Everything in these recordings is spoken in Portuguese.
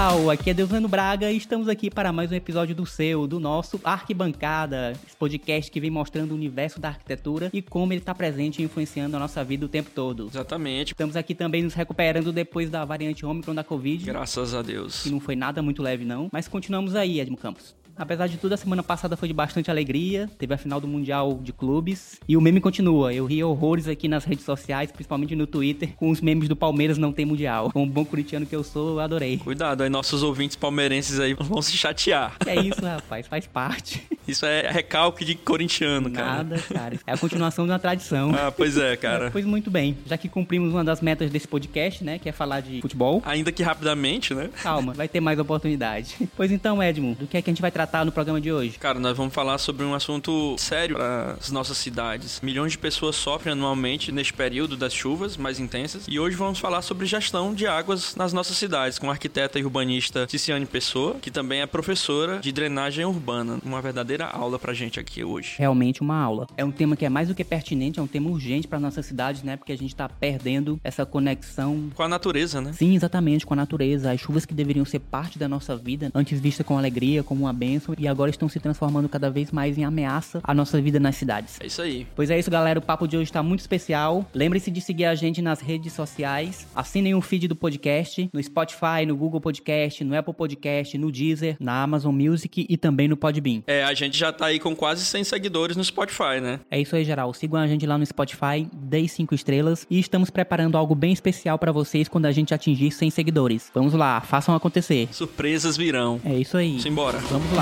Geral, aqui é Deusano Braga e estamos aqui para mais um episódio do seu, do nosso Arquibancada, esse podcast que vem mostrando o universo da arquitetura e como ele está presente e influenciando a nossa vida o tempo todo. Exatamente. Estamos aqui também nos recuperando depois da variante Omicron da Covid. Graças a Deus. Que não foi nada muito leve não, mas continuamos aí, Edmo Campos. Apesar de tudo, a semana passada foi de bastante alegria. Teve a final do Mundial de Clubes. E o meme continua. Eu ri horrores aqui nas redes sociais, principalmente no Twitter, com os memes do Palmeiras não tem Mundial. Como bom corintiano que eu sou, eu adorei. Cuidado, aí nossos ouvintes palmeirenses aí vão se chatear. É isso, rapaz, faz parte. Isso é recalque de corintiano, cara. Nada, cara. É a continuação de uma tradição. Ah, pois é, cara. Pois muito bem. Já que cumprimos uma das metas desse podcast, né, que é falar de futebol. Ainda que rapidamente, né? Calma, vai ter mais oportunidade. Pois então, Edmo, do que é que a gente vai tratar no programa de hoje? Cara, nós vamos falar sobre um assunto sério para as nossas cidades. Milhões de pessoas sofrem anualmente neste período das chuvas mais intensas e hoje vamos falar sobre gestão de águas nas nossas cidades com a arquiteta e urbanista Ticiane Pessoa, que também é professora de drenagem urbana. Uma verdadeira aula pra gente aqui hoje. Realmente uma aula. É um tema que é mais do que pertinente, é um tema urgente para nossas cidades, né? Porque a gente tá perdendo essa conexão com a natureza, né? Sim, exatamente, com a natureza. As chuvas que deveriam ser parte da nossa vida, antes vista com alegria, como uma e agora estão se transformando cada vez mais em ameaça à nossa vida nas cidades. É isso aí. Pois é isso, galera. O papo de hoje tá muito especial. Lembre-se de seguir a gente nas redes sociais. Assinem o feed do podcast no Spotify, no Google Podcast, no Apple Podcast, no Deezer, na Amazon Music e também no Podbean. É, a gente já tá aí com quase 100 seguidores no Spotify, né? É isso aí, geral. Sigam a gente lá no Spotify, dê 5 estrelas e estamos preparando algo bem especial para vocês quando a gente atingir 100 seguidores. Vamos lá, façam acontecer. Surpresas virão. É isso aí. Simbora. Vamos lá.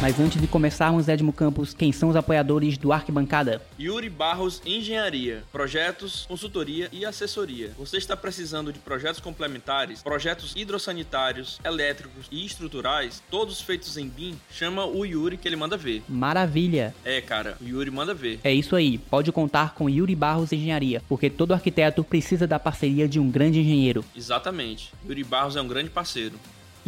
Mas antes de começarmos, Edmo Campos, quem são os apoiadores do Arquibancada? Yuri Barros Engenharia, projetos, consultoria e assessoria. Você está precisando de projetos complementares, projetos hidrossanitários, elétricos e estruturais, todos feitos em BIM? Chama o Yuri que ele manda ver. Maravilha! É, cara, o Yuri manda ver. É isso aí, pode contar com Yuri Barros Engenharia, porque todo arquiteto precisa da parceria de um grande engenheiro. Exatamente, Yuri Barros é um grande parceiro.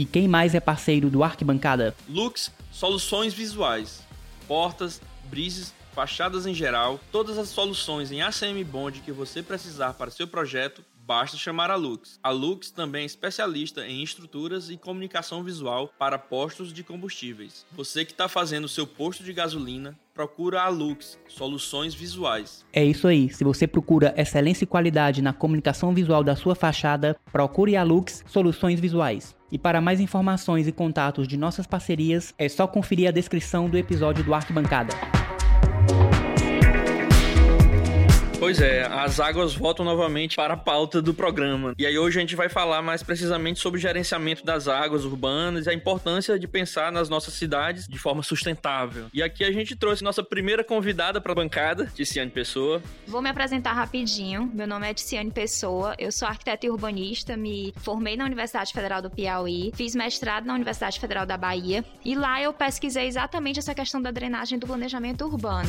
E quem mais é parceiro do Arquibancada? Lux Soluções Visuais. Portas, brises, fachadas em geral, todas as soluções em ACM Bond que você precisar para seu projeto, basta chamar a Lux. A Lux também é especialista em estruturas e comunicação visual para postos de combustíveis. Você que está fazendo seu posto de gasolina, procura a Lux, soluções visuais. É isso aí. Se você procura excelência e qualidade na comunicação visual da sua fachada, procure a Lux Soluções Visuais. E para mais informações e contatos de nossas parcerias, é só conferir a descrição do episódio do Arquibancada. Pois é, as águas voltam novamente para a pauta do programa. E aí hoje a gente vai falar mais precisamente sobre o gerenciamento das águas urbanas e a importância de pensar nas nossas cidades de forma sustentável. E aqui a gente trouxe nossa primeira convidada para a bancada, Ticiane Pessoa. Vou me apresentar rapidinho. Meu nome é Ticiane Pessoa, eu sou arquiteta e urbanista, me formei na Universidade Federal do Piauí, fiz mestrado na Universidade Federal da Bahia e lá eu pesquisei exatamente essa questão da drenagem do planejamento urbano.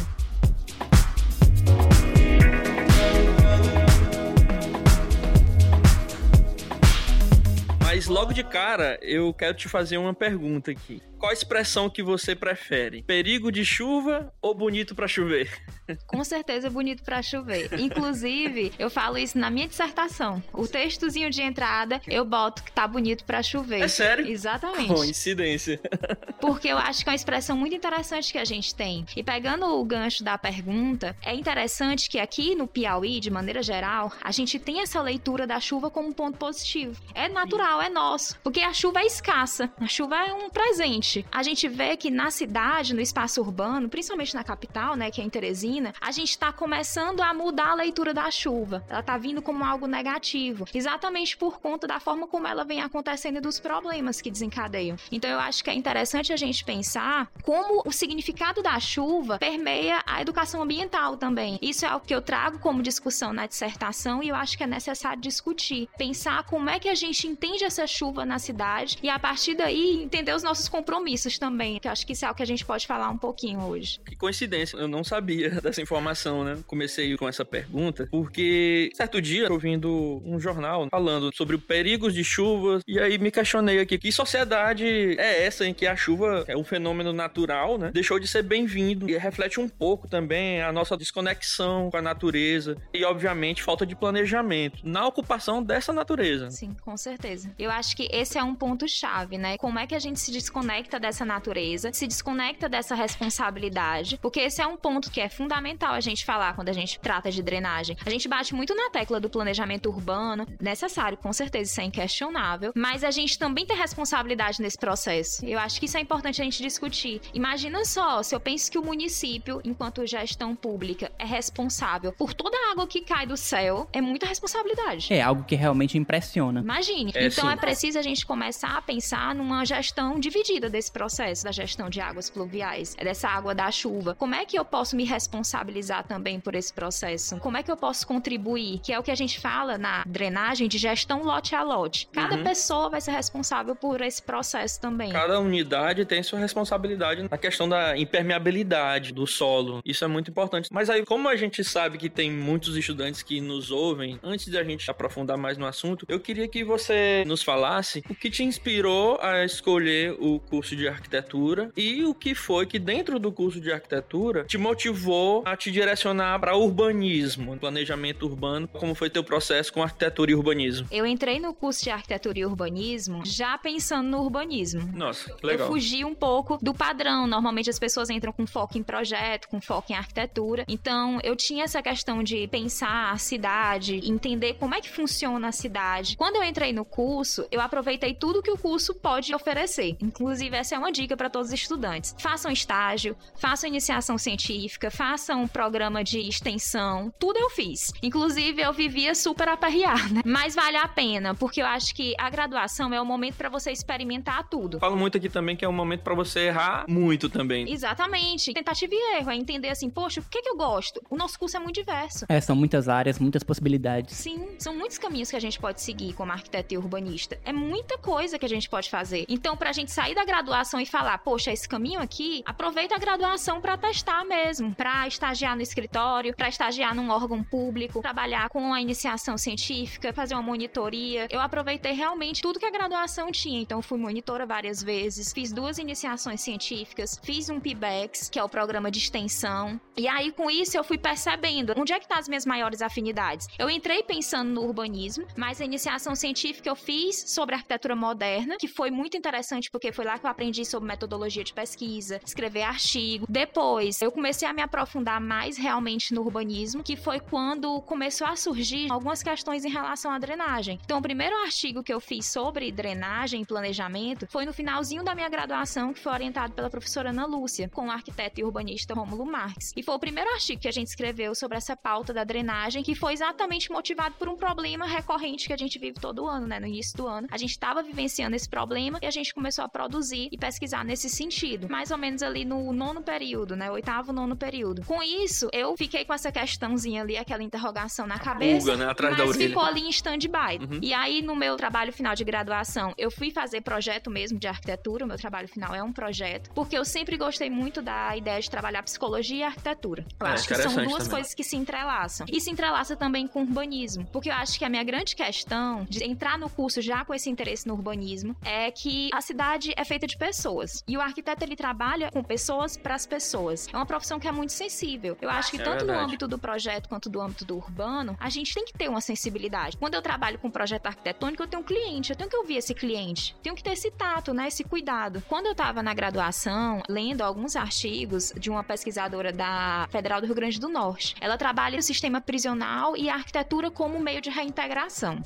Mas logo de cara, eu quero te fazer uma pergunta aqui. Qual expressão que você prefere? Perigo de chuva ou bonito para chover? Com certeza bonito para chover. Inclusive, eu falo isso na minha dissertação. O textozinho de entrada, eu boto que tá bonito para chover. É sério? Exatamente. Coincidência. Porque eu acho que é uma expressão muito interessante que a gente tem. E pegando o gancho da pergunta, é interessante que aqui no Piauí, de maneira geral, a gente tem essa leitura da chuva como um ponto positivo. É natural, é nosso. Porque a chuva é escassa. A chuva é um presente. A gente vê que na cidade, no espaço urbano, principalmente na capital, né, que é em Teresina, a gente está começando a mudar a leitura da chuva. Ela está vindo como algo negativo, exatamente por conta da forma como ela vem acontecendo e dos problemas que desencadeiam. Então eu acho que é interessante a gente pensar como o significado da chuva permeia a educação ambiental também. Isso é algo que eu trago como discussão na dissertação e eu acho que é necessário discutir, pensar como é que a gente entende essa chuva na cidade e a partir daí entender os nossos compromissos também, que eu acho que isso é o que a gente pode falar um pouquinho hoje. Que coincidência, eu não sabia dessa informação, né? Comecei com essa pergunta porque certo dia ouvindo um jornal falando sobre perigos de chuvas e aí me questionei aqui que sociedade é essa em que a chuva é um fenômeno natural, né? Deixou de ser bem-vindo e reflete um pouco também a nossa desconexão com a natureza e obviamente falta de planejamento na ocupação dessa natureza. Sim, com certeza. Eu acho que esse é um ponto chave, né? Como é que a gente se desconecta dessa natureza, se desconecta dessa responsabilidade, porque esse é um ponto que é fundamental a gente falar quando a gente trata de drenagem. A gente bate muito na tecla do planejamento urbano, necessário, com certeza, isso é inquestionável, mas a gente também tem responsabilidade nesse processo. Eu acho que isso é importante a gente discutir. Imagina só, se eu penso que o município, enquanto gestão pública, é responsável por toda a água que cai do céu, é muita responsabilidade. É algo que realmente impressiona. Imagine. É, então sim. é preciso a gente começar a pensar numa gestão dividida desse processo, da gestão de águas pluviais, é dessa água da chuva. Como é que eu posso me responsabilizar também por esse processo? Como é que eu posso contribuir? Que é o que a gente fala na drenagem de gestão lote a lote. Cada Uhum. pessoa vai ser responsável por esse processo também. Cada unidade tem sua responsabilidade na questão da impermeabilidade do solo. Isso é muito importante. Mas aí, como a gente sabe que tem muitos estudantes que nos ouvem, antes de a gente aprofundar mais no assunto, eu queria que você nos falasse o que te inspirou a escolher o curso de arquitetura e o que foi que dentro do curso de arquitetura te motivou a te direcionar para urbanismo, planejamento urbano, como foi teu processo com arquitetura e urbanismo. Eu entrei no curso de arquitetura e urbanismo já pensando no urbanismo. Nossa, que Eu legal. fugi um pouco do padrão. Normalmente as pessoas entram com foco em projeto, com foco em arquitetura. Então eu tinha essa questão de pensar a cidade, entender como é que funciona a cidade. Quando eu entrei no curso, eu aproveitei tudo que o curso pode oferecer. Inclusive, essa é uma dica para todos os estudantes. Façam estágio, façam iniciação científica, façam um programa de extensão. Tudo eu fiz. Inclusive, eu vivia super aperreada. Mas vale a pena, porque eu acho que a graduação é o momento para você experimentar tudo. Falo muito aqui também que é um momento pra você errar muito também. Exatamente. Tentativa e erro. É entender assim, poxa, o que, que eu gosto? O nosso curso é muito diverso. É, são muitas áreas, muitas possibilidades. Sim, são muitos caminhos que a gente pode seguir como arquiteto e urbanista. É muita coisa que a gente pode fazer. Então, pra gente sair da graduação e falar, poxa, esse caminho aqui, aproveita a graduação pra testar mesmo, Pra estagiar no escritório, pra estagiar num órgão público, trabalhar com a iniciação científica, fazer uma monitoria. Eu aproveitei realmente tudo que a graduação tinha. Então, fui monitora várias vezes, fiz duas iniciações científicas, fiz um PIBEX, que é o programa de extensão. E aí, com isso, eu fui percebendo onde é que tá as minhas maiores afinidades. Eu entrei pensando no urbanismo, mas a iniciação científica eu fiz sobre arquitetura moderna, que foi muito interessante porque foi lá que eu aprendi sobre metodologia de pesquisa, escrever artigo. Depois, eu comecei a me aprofundar mais realmente no urbanismo, que foi quando começou a surgir algumas questões em relação à drenagem. Então, o primeiro artigo que eu fiz sobre drenagem e planejamento foi no finalzinho da minha graduação, que foi orientado pela professora Ana Lúcia, com o arquiteto e urbanista Rômulo Marques. E foi o primeiro artigo que a gente escreveu sobre essa pauta da drenagem, que foi exatamente motivado por um problema recorrente que a gente vive todo ano, né? No início do ano, a gente estava vivenciando esse problema e a gente começou a produzir e pesquisar nesse sentido. Mais ou menos ali no nono período, né? Oitavo, nono período. Com isso, eu fiquei com essa questãozinha ali, aquela interrogação na cabeça. Pulga, né? Atrás mas da orelha. ficou ali em stand-by. Uhum. E aí, no meu trabalho final de graduação, eu fui fazer projeto mesmo de arquitetura. O meu trabalho final é um projeto. Porque eu sempre gostei muito da ideia de trabalhar psicologia e arquitetura. Eu É, acho que são duas também. coisas que se entrelaçam. E se entrelaça também com urbanismo. Porque eu acho que a minha grande questão de entrar no curso já com esse interesse no urbanismo é que a cidade é feita de pessoas. E o arquiteto, ele trabalha com pessoas para as pessoas. É uma profissão que é muito sensível. Eu acho que É tanto no verdade. âmbito do projeto quanto do âmbito do urbano, a gente tem que ter uma sensibilidade. Quando eu trabalho com projeto arquitetônico, eu tenho um cliente, eu tenho que ouvir esse cliente. Tenho que ter esse tato, né, esse cuidado. Quando eu estava na graduação, lendo alguns artigos de uma pesquisadora da Federal do Rio Grande do Norte, ela trabalha o sistema prisional e a arquitetura como meio de reintegração.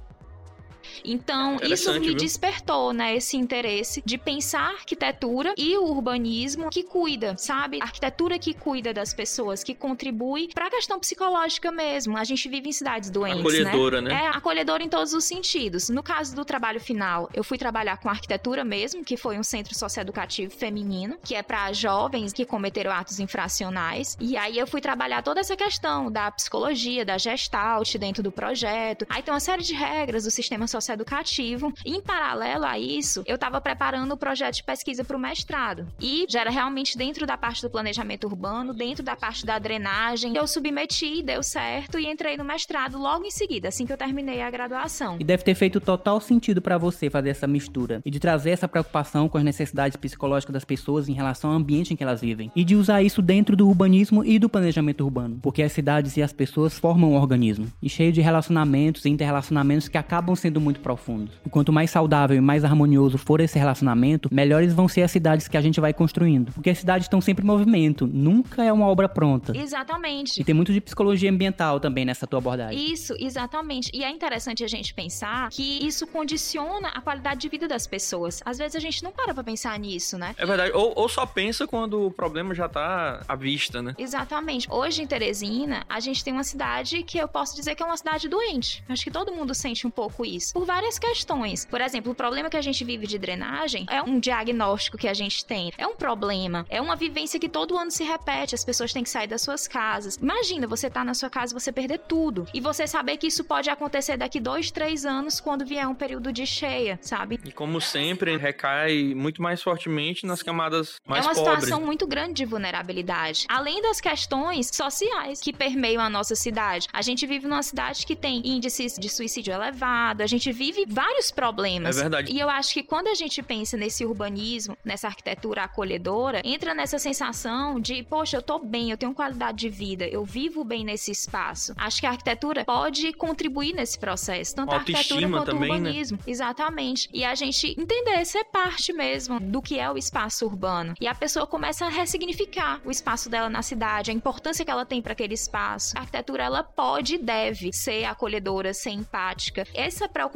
Então, isso me viu? despertou, né, esse interesse de pensar a arquitetura e o urbanismo que cuida, sabe? A arquitetura que cuida das pessoas, que contribui para a questão psicológica mesmo. A gente vive em cidades doentes, Acolhedora, né? né? É, acolhedora em todos os sentidos. No caso do trabalho final, eu fui trabalhar com arquitetura mesmo, que foi um centro socioeducativo feminino, que é para jovens que cometeram atos infracionais. E aí eu fui trabalhar toda essa questão da psicologia, da gestalt dentro do projeto. Aí tem uma série de regras do sistema socioeducativo. Em paralelo a isso, eu estava preparando o projeto de pesquisa para o mestrado. E já era realmente dentro da parte do planejamento urbano, dentro da parte da drenagem. Eu submeti, deu certo e entrei no mestrado logo em seguida, assim que eu terminei a graduação. E deve ter feito total sentido para você fazer essa mistura e de trazer essa preocupação com as necessidades psicológicas das pessoas em relação ao ambiente em que elas vivem e de usar isso dentro do urbanismo e do planejamento urbano, porque as cidades e as pessoas formam um organismo e cheio de relacionamentos e interrelacionamentos que acabam sendo muito profundos. E quanto mais saudável e mais harmonioso for esse relacionamento, melhores vão ser as cidades que a gente vai construindo, porque as cidades estão sempre em movimento, nunca é uma obra pronta. Exatamente. E tem muito de psicologia ambiental também nessa tua abordagem. Isso, exatamente. E é interessante a gente pensar que isso condiciona a qualidade de vida das pessoas. Às vezes a gente não para pra pensar nisso, né? É verdade. Ou, ou só pensa quando o problema já tá à vista, né? Exatamente. Hoje em Teresina, a gente tem uma cidade que eu posso dizer que é uma cidade doente. Acho que todo mundo sente um pouco isso. Por várias questões. Por exemplo, o problema que a gente vive de drenagem é um diagnóstico que a gente tem. É um problema. É uma vivência que todo ano se repete. As pessoas têm que sair das suas casas. Imagina você tá na sua casa e você perder tudo. E você saber que isso pode acontecer daqui dois, três anos quando vier um período de cheia, sabe? E como sempre, recai muito mais fortemente nas camadas mais pobres. É uma pobres. situação muito grande de vulnerabilidade. Além das questões sociais que permeiam a nossa cidade. A gente vive numa cidade que tem índices de suicídio elevado, a gente vive vários problemas. É verdade. E eu acho que quando a gente pensa nesse urbanismo, nessa arquitetura acolhedora, entra nessa sensação de, poxa, eu tô bem, eu tenho qualidade de vida, eu vivo bem nesse espaço. Acho que a arquitetura pode contribuir nesse processo, tanto a arquitetura quanto também, o urbanismo. Né? Exatamente. E a gente entender, ser parte mesmo do que é o espaço urbano. E a pessoa começa a ressignificar o espaço dela na cidade, a importância que ela tem para aquele espaço. A arquitetura ela pode e deve ser acolhedora, ser empática. Essa preocupação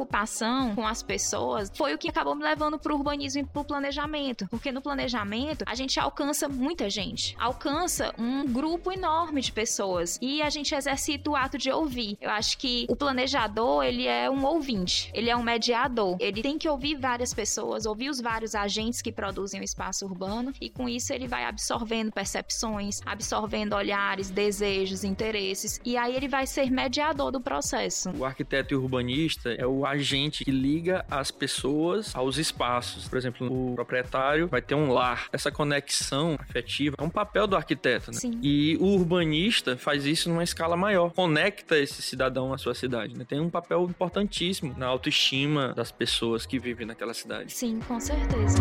com as pessoas foi o que acabou me levando pro urbanismo e pro planejamento, porque no planejamento a gente alcança muita gente, alcança um grupo enorme de pessoas e a gente exercita o ato de ouvir. Eu acho que o planejador, ele é um ouvinte, ele é um mediador. Ele tem que ouvir várias pessoas, ouvir os vários agentes que produzem o espaço urbano e com isso ele vai absorvendo percepções, absorvendo olhares, desejos, interesses e aí ele vai ser mediador do processo. O arquiteto e urbanista é o agente que liga as pessoas aos espaços. Por exemplo, o proprietário vai ter um lar. Essa conexão afetiva é um papel do arquiteto, né? Sim. E o urbanista faz isso numa escala maior, conecta esse cidadão à sua cidade, né? Tem um papel importantíssimo na autoestima das pessoas que vivem naquela cidade. Sim, com certeza.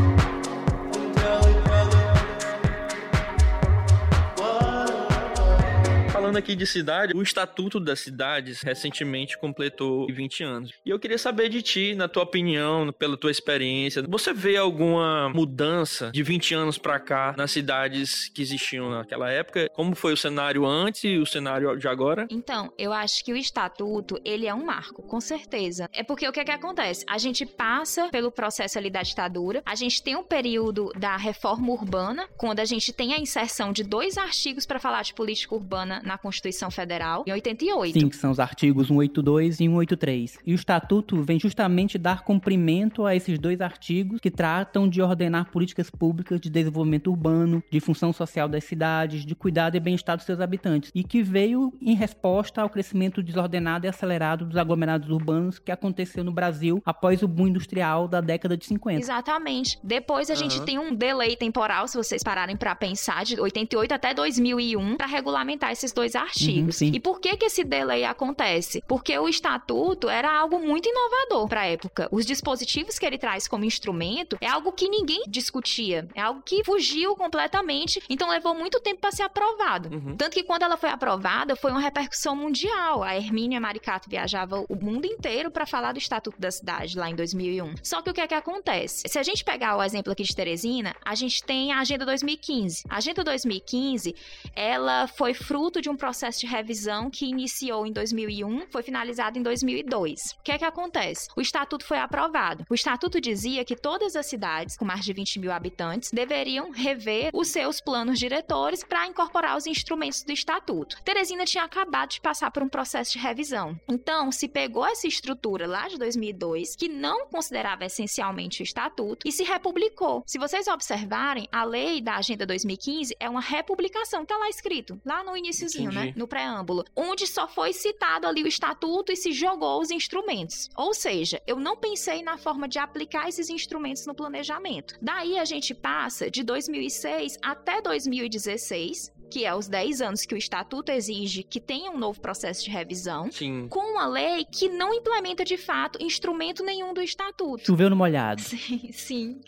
Aqui de cidade, o Estatuto das Cidades recentemente completou 20 anos. E eu queria saber de ti, na tua opinião, pela tua experiência, você vê alguma mudança de 20 anos para cá nas cidades que existiam naquela época? Como foi o cenário antes e o cenário de agora? Então, eu acho que o Estatuto, ele é um marco, com certeza. É porque o que é que acontece? A gente passa pelo processo ali da ditadura, a gente tem um período da reforma urbana, quando a gente tem a inserção de dois artigos para falar de política urbana na Constituição Federal, em 88. Sim, que são os artigos 182 e 183. E o Estatuto vem justamente dar cumprimento a esses dois artigos que tratam de ordenar políticas públicas de desenvolvimento urbano, de função social das cidades, de cuidado e bem-estar dos seus habitantes, e que veio em resposta ao crescimento desordenado e acelerado dos aglomerados urbanos que aconteceu no Brasil após o boom industrial da década de 50. Exatamente. Depois a uhum. gente tem um delay temporal, se vocês pararem para pensar, de 88 até 2001, para regulamentar esses dois artigos. Uhum, e por que que esse delay acontece? Porque o estatuto era algo muito inovador para a época. Os dispositivos que ele traz como instrumento é algo que ninguém discutia, é algo que fugiu completamente, então levou muito tempo para ser aprovado. Uhum. Tanto que quando ela foi aprovada, foi uma repercussão mundial. A Hermínia Maricato viajava o mundo inteiro para falar do Estatuto da Cidade lá em 2001. Só que o que é que acontece? Se a gente pegar o exemplo aqui de Teresina, a gente tem a Agenda 2015. A Agenda 2015, ela foi fruto de um processo de revisão que iniciou em 2001, foi finalizado em 2002. O que é que acontece? O estatuto foi aprovado. O estatuto dizia que todas as cidades com mais de 20 mil habitantes deveriam rever os seus planos diretores para incorporar os instrumentos do estatuto. Teresina tinha acabado de passar por um processo de revisão. Então, se pegou essa estrutura lá de 2002, que não considerava essencialmente o estatuto, e se republicou. Se vocês observarem, a lei da Agenda 2015 é uma republicação, tá lá escrito, lá no iníciozinho comecinho, né? No preâmbulo. Onde só foi citado ali o estatuto e se jogou os instrumentos. Ou seja, eu não pensei na forma de aplicar esses instrumentos no planejamento. Daí a gente passa de 2006 até 2016, que é os 10 anos que o estatuto exige que tenha um novo processo de revisão, Sim. com uma lei que não implementa de fato instrumento nenhum do estatuto. Choveu no molhado. Sim, sim.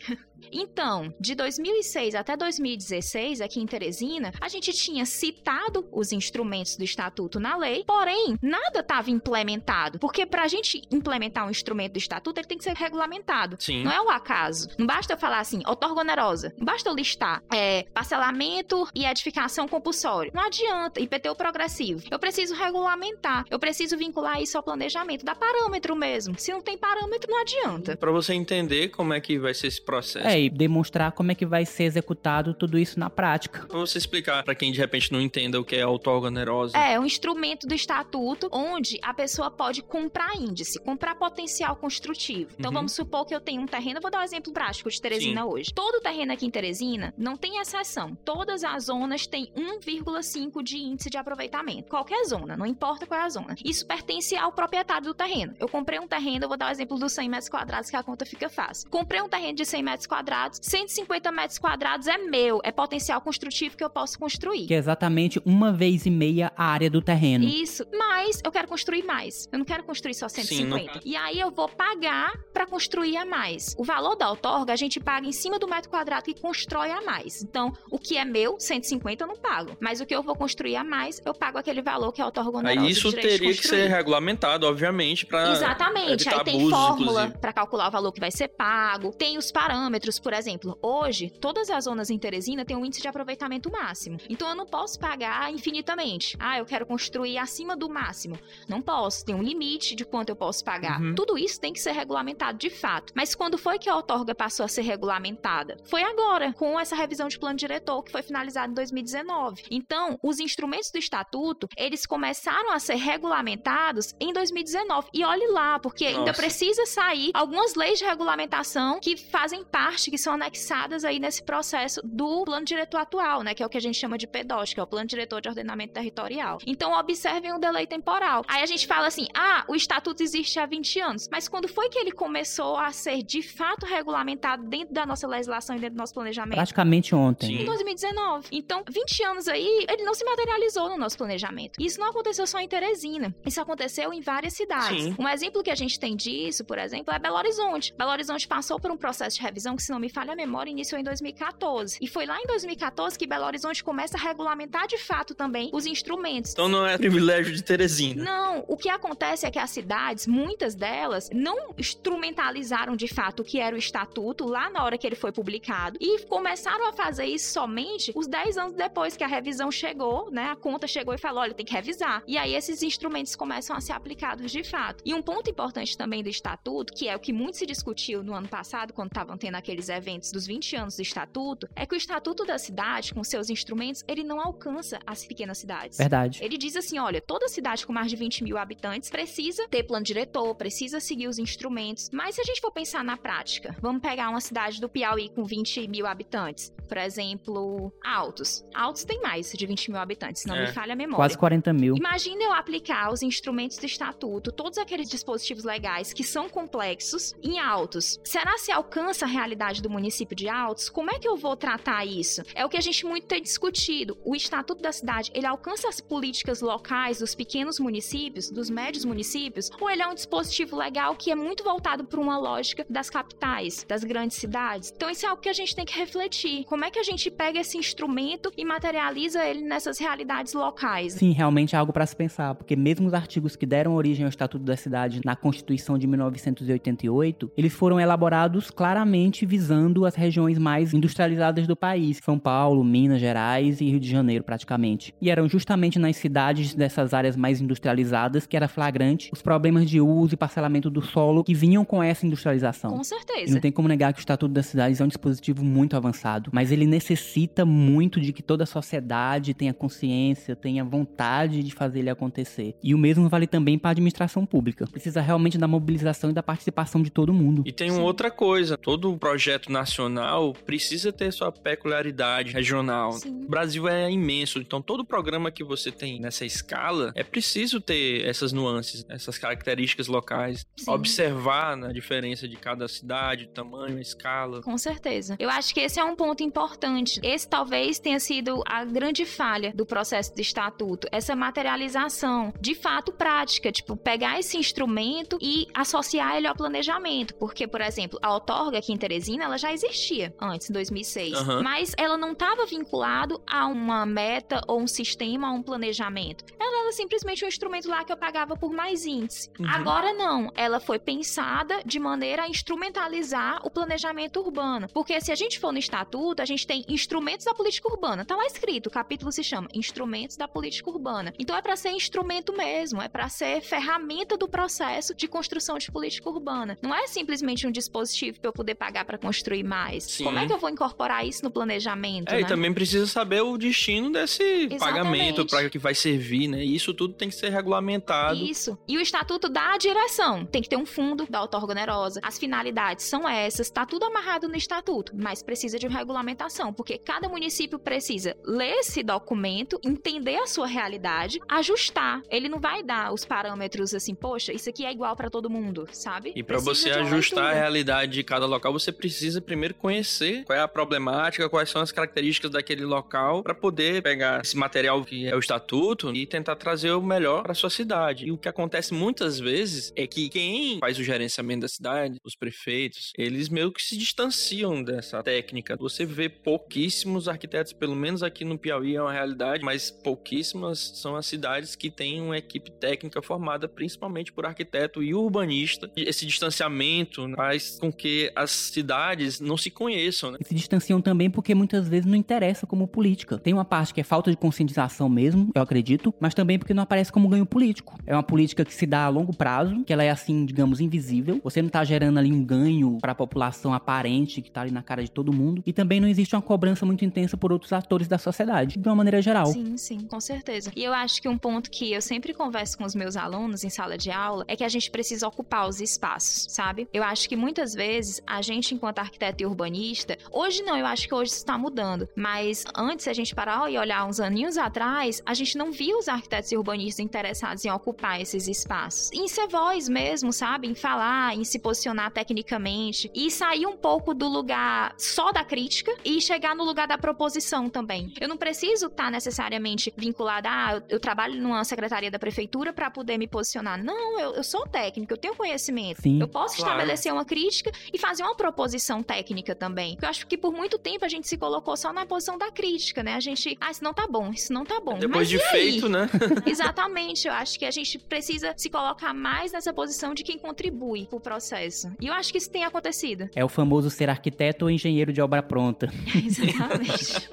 Então, de 2006 até 2016, aqui em Teresina, a gente tinha citado os instrumentos do estatuto na lei, porém, nada estava implementado. Porque para a gente implementar um instrumento do estatuto, ele tem que ser regulamentado. Sim. Não é o acaso. Não basta eu falar assim, otorgonerosa. Não basta eu listar é, parcelamento e edificação compulsório. Não adianta. IPTU progressivo. Eu preciso regulamentar. Eu preciso vincular isso ao planejamento. Dar parâmetro mesmo. Se não tem parâmetro, não adianta. Para você entender como é que vai ser esse processo. É, e demonstrar como é que vai ser executado tudo isso na prática. Você explicar para quem de repente não entenda o que é auto-organerosa. É, um instrumento do estatuto onde a pessoa pode comprar índice, comprar potencial construtivo. Então Uhum. vamos supor que eu tenho um terreno, eu vou dar um exemplo prático de Teresina hoje. Todo terreno aqui em Teresina não tem exceção. Todas as zonas têm 1,5 de índice de aproveitamento. Qualquer zona, não importa qual é a zona. Isso pertence ao proprietário do terreno. Eu comprei um terreno, eu vou dar o exemplo dos 100 metros quadrados que a conta fica fácil. Comprei um terreno de 100 metros quadrados, 150 metros quadrados é meu, é potencial construtivo que eu posso construir. Que é exatamente uma vez e meia a área do terreno. Isso, mas eu quero construir mais. Eu não quero construir só 150. não- E aí eu vou pagar pra construir a mais. O valor da outorga a gente paga em cima do metro quadrado que constrói a mais. Então, o que é meu, 150 eu não pago. Mas o que eu vou construir a mais, eu pago aquele valor que é a outorga onerosa Aí isso teria que ser regulamentado, obviamente, para Exatamente. evitar Aí tem abusos, fórmula para calcular o valor que vai ser pago. Tem os parâmetros, por exemplo. Hoje, todas as zonas em Teresina têm um índice de aproveitamento máximo. Então eu não posso pagar infinitamente. Ah, eu quero construir acima do máximo. Não posso. Tem um limite de quanto eu posso pagar. Uhum. Tudo isso tem que ser regulamentado de fato. Mas quando foi que a outorga passou a ser regulamentada? Foi agora, com essa revisão de plano diretor que foi finalizada em 2019. Então, os instrumentos do estatuto, eles começaram a ser regulamentados em 2019. E olhe lá, porque ainda Nossa. precisa sair algumas leis de regulamentação que fazem parte, que são anexadas aí nesse processo do plano diretor atual, né? Que é o que a gente chama de PEDOT, que é o Plano Diretor de Ordenamento Territorial. Então, observem o delay temporal. Aí a gente fala assim: ah, o estatuto existe há 20 anos. Mas quando foi que ele começou a ser de fato regulamentado dentro da nossa legislação e dentro do nosso planejamento? Praticamente ontem. Sim. Em 2019. Então, 20 anos aí, ele não se materializou no nosso planejamento. Isso não aconteceu só em Teresina. Isso aconteceu em várias cidades. Sim. Um exemplo que a gente tem disso, por exemplo, é Belo Horizonte. Belo Horizonte passou por um processo de revisão que, se não me falha a memória, iniciou em 2014. E foi lá em 2014 que Belo Horizonte começa a regulamentar de fato também os instrumentos. Então não é privilégio de Teresina. Não, o que acontece é que as cidades, muitas delas, não instrumentalizaram de fato o que era o estatuto lá na hora que ele foi publicado e começaram a fazer isso somente os 10 anos depois que a revisão chegou, né? A conta chegou e falou: olha, tem que revisar. E aí esses instrumentos começam a ser aplicados de fato. E um ponto importante também do estatuto, que é o que muito se discutiu no ano passado, quando estavam tendo aqueles eventos dos 20 anos do estatuto, é que o estatuto da cidade, com seus instrumentos, ele não alcança as pequenas cidades. Verdade. Ele diz assim: olha, toda cidade com mais de 20 mil habitantes precisa ter plano diretor, precisa seguir os instrumentos. Mas se a gente for pensar na prática, vamos pegar uma cidade do Piauí com 20 mil habitantes. Por exemplo, Altos. Altos tem mais de 20 mil habitantes, se não É. me falha a memória. Quase 40 mil. Imagina eu aplicar os instrumentos do estatuto, todos aqueles dispositivos legais que são complexos, em Altos. Será se alcança a realidade do município de Altos? Como é que eu vou tratar isso? É o que a gente muito tem discutido. O estatuto da cidade, ele alcança as políticas locais dos pequenos municípios, dos médios municípios, ou ele é um dispositivo legal que é muito voltado para uma lógica das capitais, das grandes cidades? Então isso é algo que a gente tem que refletir. Como é que a gente pega esse instrumento e materializa ele nessas realidades locais? Sim, realmente é algo para se pensar, porque mesmo os artigos que deram origem ao Estatuto da Cidade na Constituição de 1988, eles foram elaborados claramente visando as regiões mais industrializadas do país, São Paulo, Minas Gerais e Rio de Janeiro, praticamente. E eram justamente nas cidades dessas áreas mais industrializadas que era flagrante os problemas de uso e parcelamento do solo que vinham com essa industrialização. Com E certeza. não tem como negar que o Estatuto das Cidades é um dispositivo muito avançado, mas ele necessita muito de que toda a sociedade tenha consciência, tenha vontade de fazer ele acontecer. E o mesmo vale também para a administração pública. Precisa realmente da mobilização e da participação de todo mundo. E tem uma outra coisa, todo projeto nacional precisa ter sua peculiaridade regional. Sim. O Brasil é imenso, então todo programa que você tem nessa escala é preciso ter essas nuances, essas características locais, Sim. observar a diferença de cada cidade, tamanho, escala. Com certeza. Eu acho que esse é um ponto importante. Esse talvez tenha sido a grande falha do processo de estatuto, essa materialização de fato prática, tipo pegar esse instrumento e associar ele ao planejamento, porque por exemplo, a outorga aqui em Teresina, ela já existia antes, em 2006, uhum. mas ela não estava vinculado a uma meta ou um sistema, a um planejamento. Ela era simplesmente um instrumento lá que eu pagava por mais índice. Uhum. Agora não, ela foi pensada de maneira a instrumentalizar o planejamento urbano, porque se a gente for no estatuto, a gente tem instrumentos da política urbana. Tá lá escrito, o capítulo se chama Instrumentos da Política Urbana. Então é para ser instrumento mesmo, é para ser ferramenta do processo de construção de política urbana. Não é simplesmente um dispositivo para eu poder pagar para construir mais. Sim. Como é que eu vou incorporar isso no planejamento? É, né? e também precisa saber o destino desse Exatamente. pagamento para que vai servir, né? E isso tudo tem que ser regulamentado. Isso. E o estatuto dá a direção. Tem que ter um fundo da autorga onerosa. As finalidades são essas, tá tudo amarrado no estatuto, mas precisa de regulamentação, porque cada município precisa ler esse documento, entender a sua realidade, ajustar. Ele não vai dar os parâmetros assim, poxa, isso aqui é igual para todo mundo, sabe? E para você ajustar a realidade de cada local, você precisa primeiro conhecer qual é a problemática, quais são as características daquele local, para poder pegar esse material que é o estatuto e tentar trazer o melhor para sua cidade. E o que acontece muitas vezes é que quem faz o gerenciamento da cidade, os prefeitos, eles meio que se distanciam dessa técnica. Você vê pouquíssimos arquitetos, pelo menos aqui no Piauí é uma realidade, mas pouquíssimas são as cidades que têm uma equipe técnica formada principalmente por arquiteto e urbanista. Esse distanciamento faz com que as cidades não se conheçam. Né? Se distanciam também porque muitas vezes não interessa como política. Tem uma parte que é falta de conscientização mesmo, eu acredito, mas também porque não aparece como ganho político. É uma política que se dá a longo prazo, que ela é assim, digamos, invisível. Você não tá gerando ali um ganho para a população aparente que tá ali na cara de todo mundo. E também não existe uma cobrança muito intensa por outros atores da sociedade, de uma maneira geral. Sim, sim, com certeza. E eu acho que um ponto que eu sempre converso com os meus alunos em sala de aula é que a gente precisa ocupar os espaços, sabe? Eu acho que muitas vezes a gente, enquanto arquiteto e urbanista, hoje não, eu acho que hoje está mudando, mas antes a gente parar e olhar uns aninhos atrás, a gente não via os arquitetos e urbanistas interessados em ocupar esses espaços. Em ser voz mesmo, sabe? Em falar, em se posicionar tecnicamente e sair um pouco do lugar só da crítica e chegar no lugar da proposição também. Eu não preciso estar necessariamente vinculada, ah, eu, eu trabalho numa secretaria da prefeitura para poder me posicionar. Não, eu, eu sou técnico, eu tenho conhecimento. Sim, eu posso claro. estabelecer uma crítica e fazer uma proposição técnica também. Eu acho que por muito tempo a gente se colocou só na posição da crítica, né? A gente, ah, isso não tá bom, isso não tá bom. Depois Mas de feito, né? Exatamente. Eu acho que a gente precisa se colocar mais nessa posição de quem contribui pro processo. E eu acho que isso tem acontecido. É o famoso ser arquiteto ou engenheiro de obra pronta. Exatamente.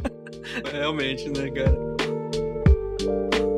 Realmente, né, cara?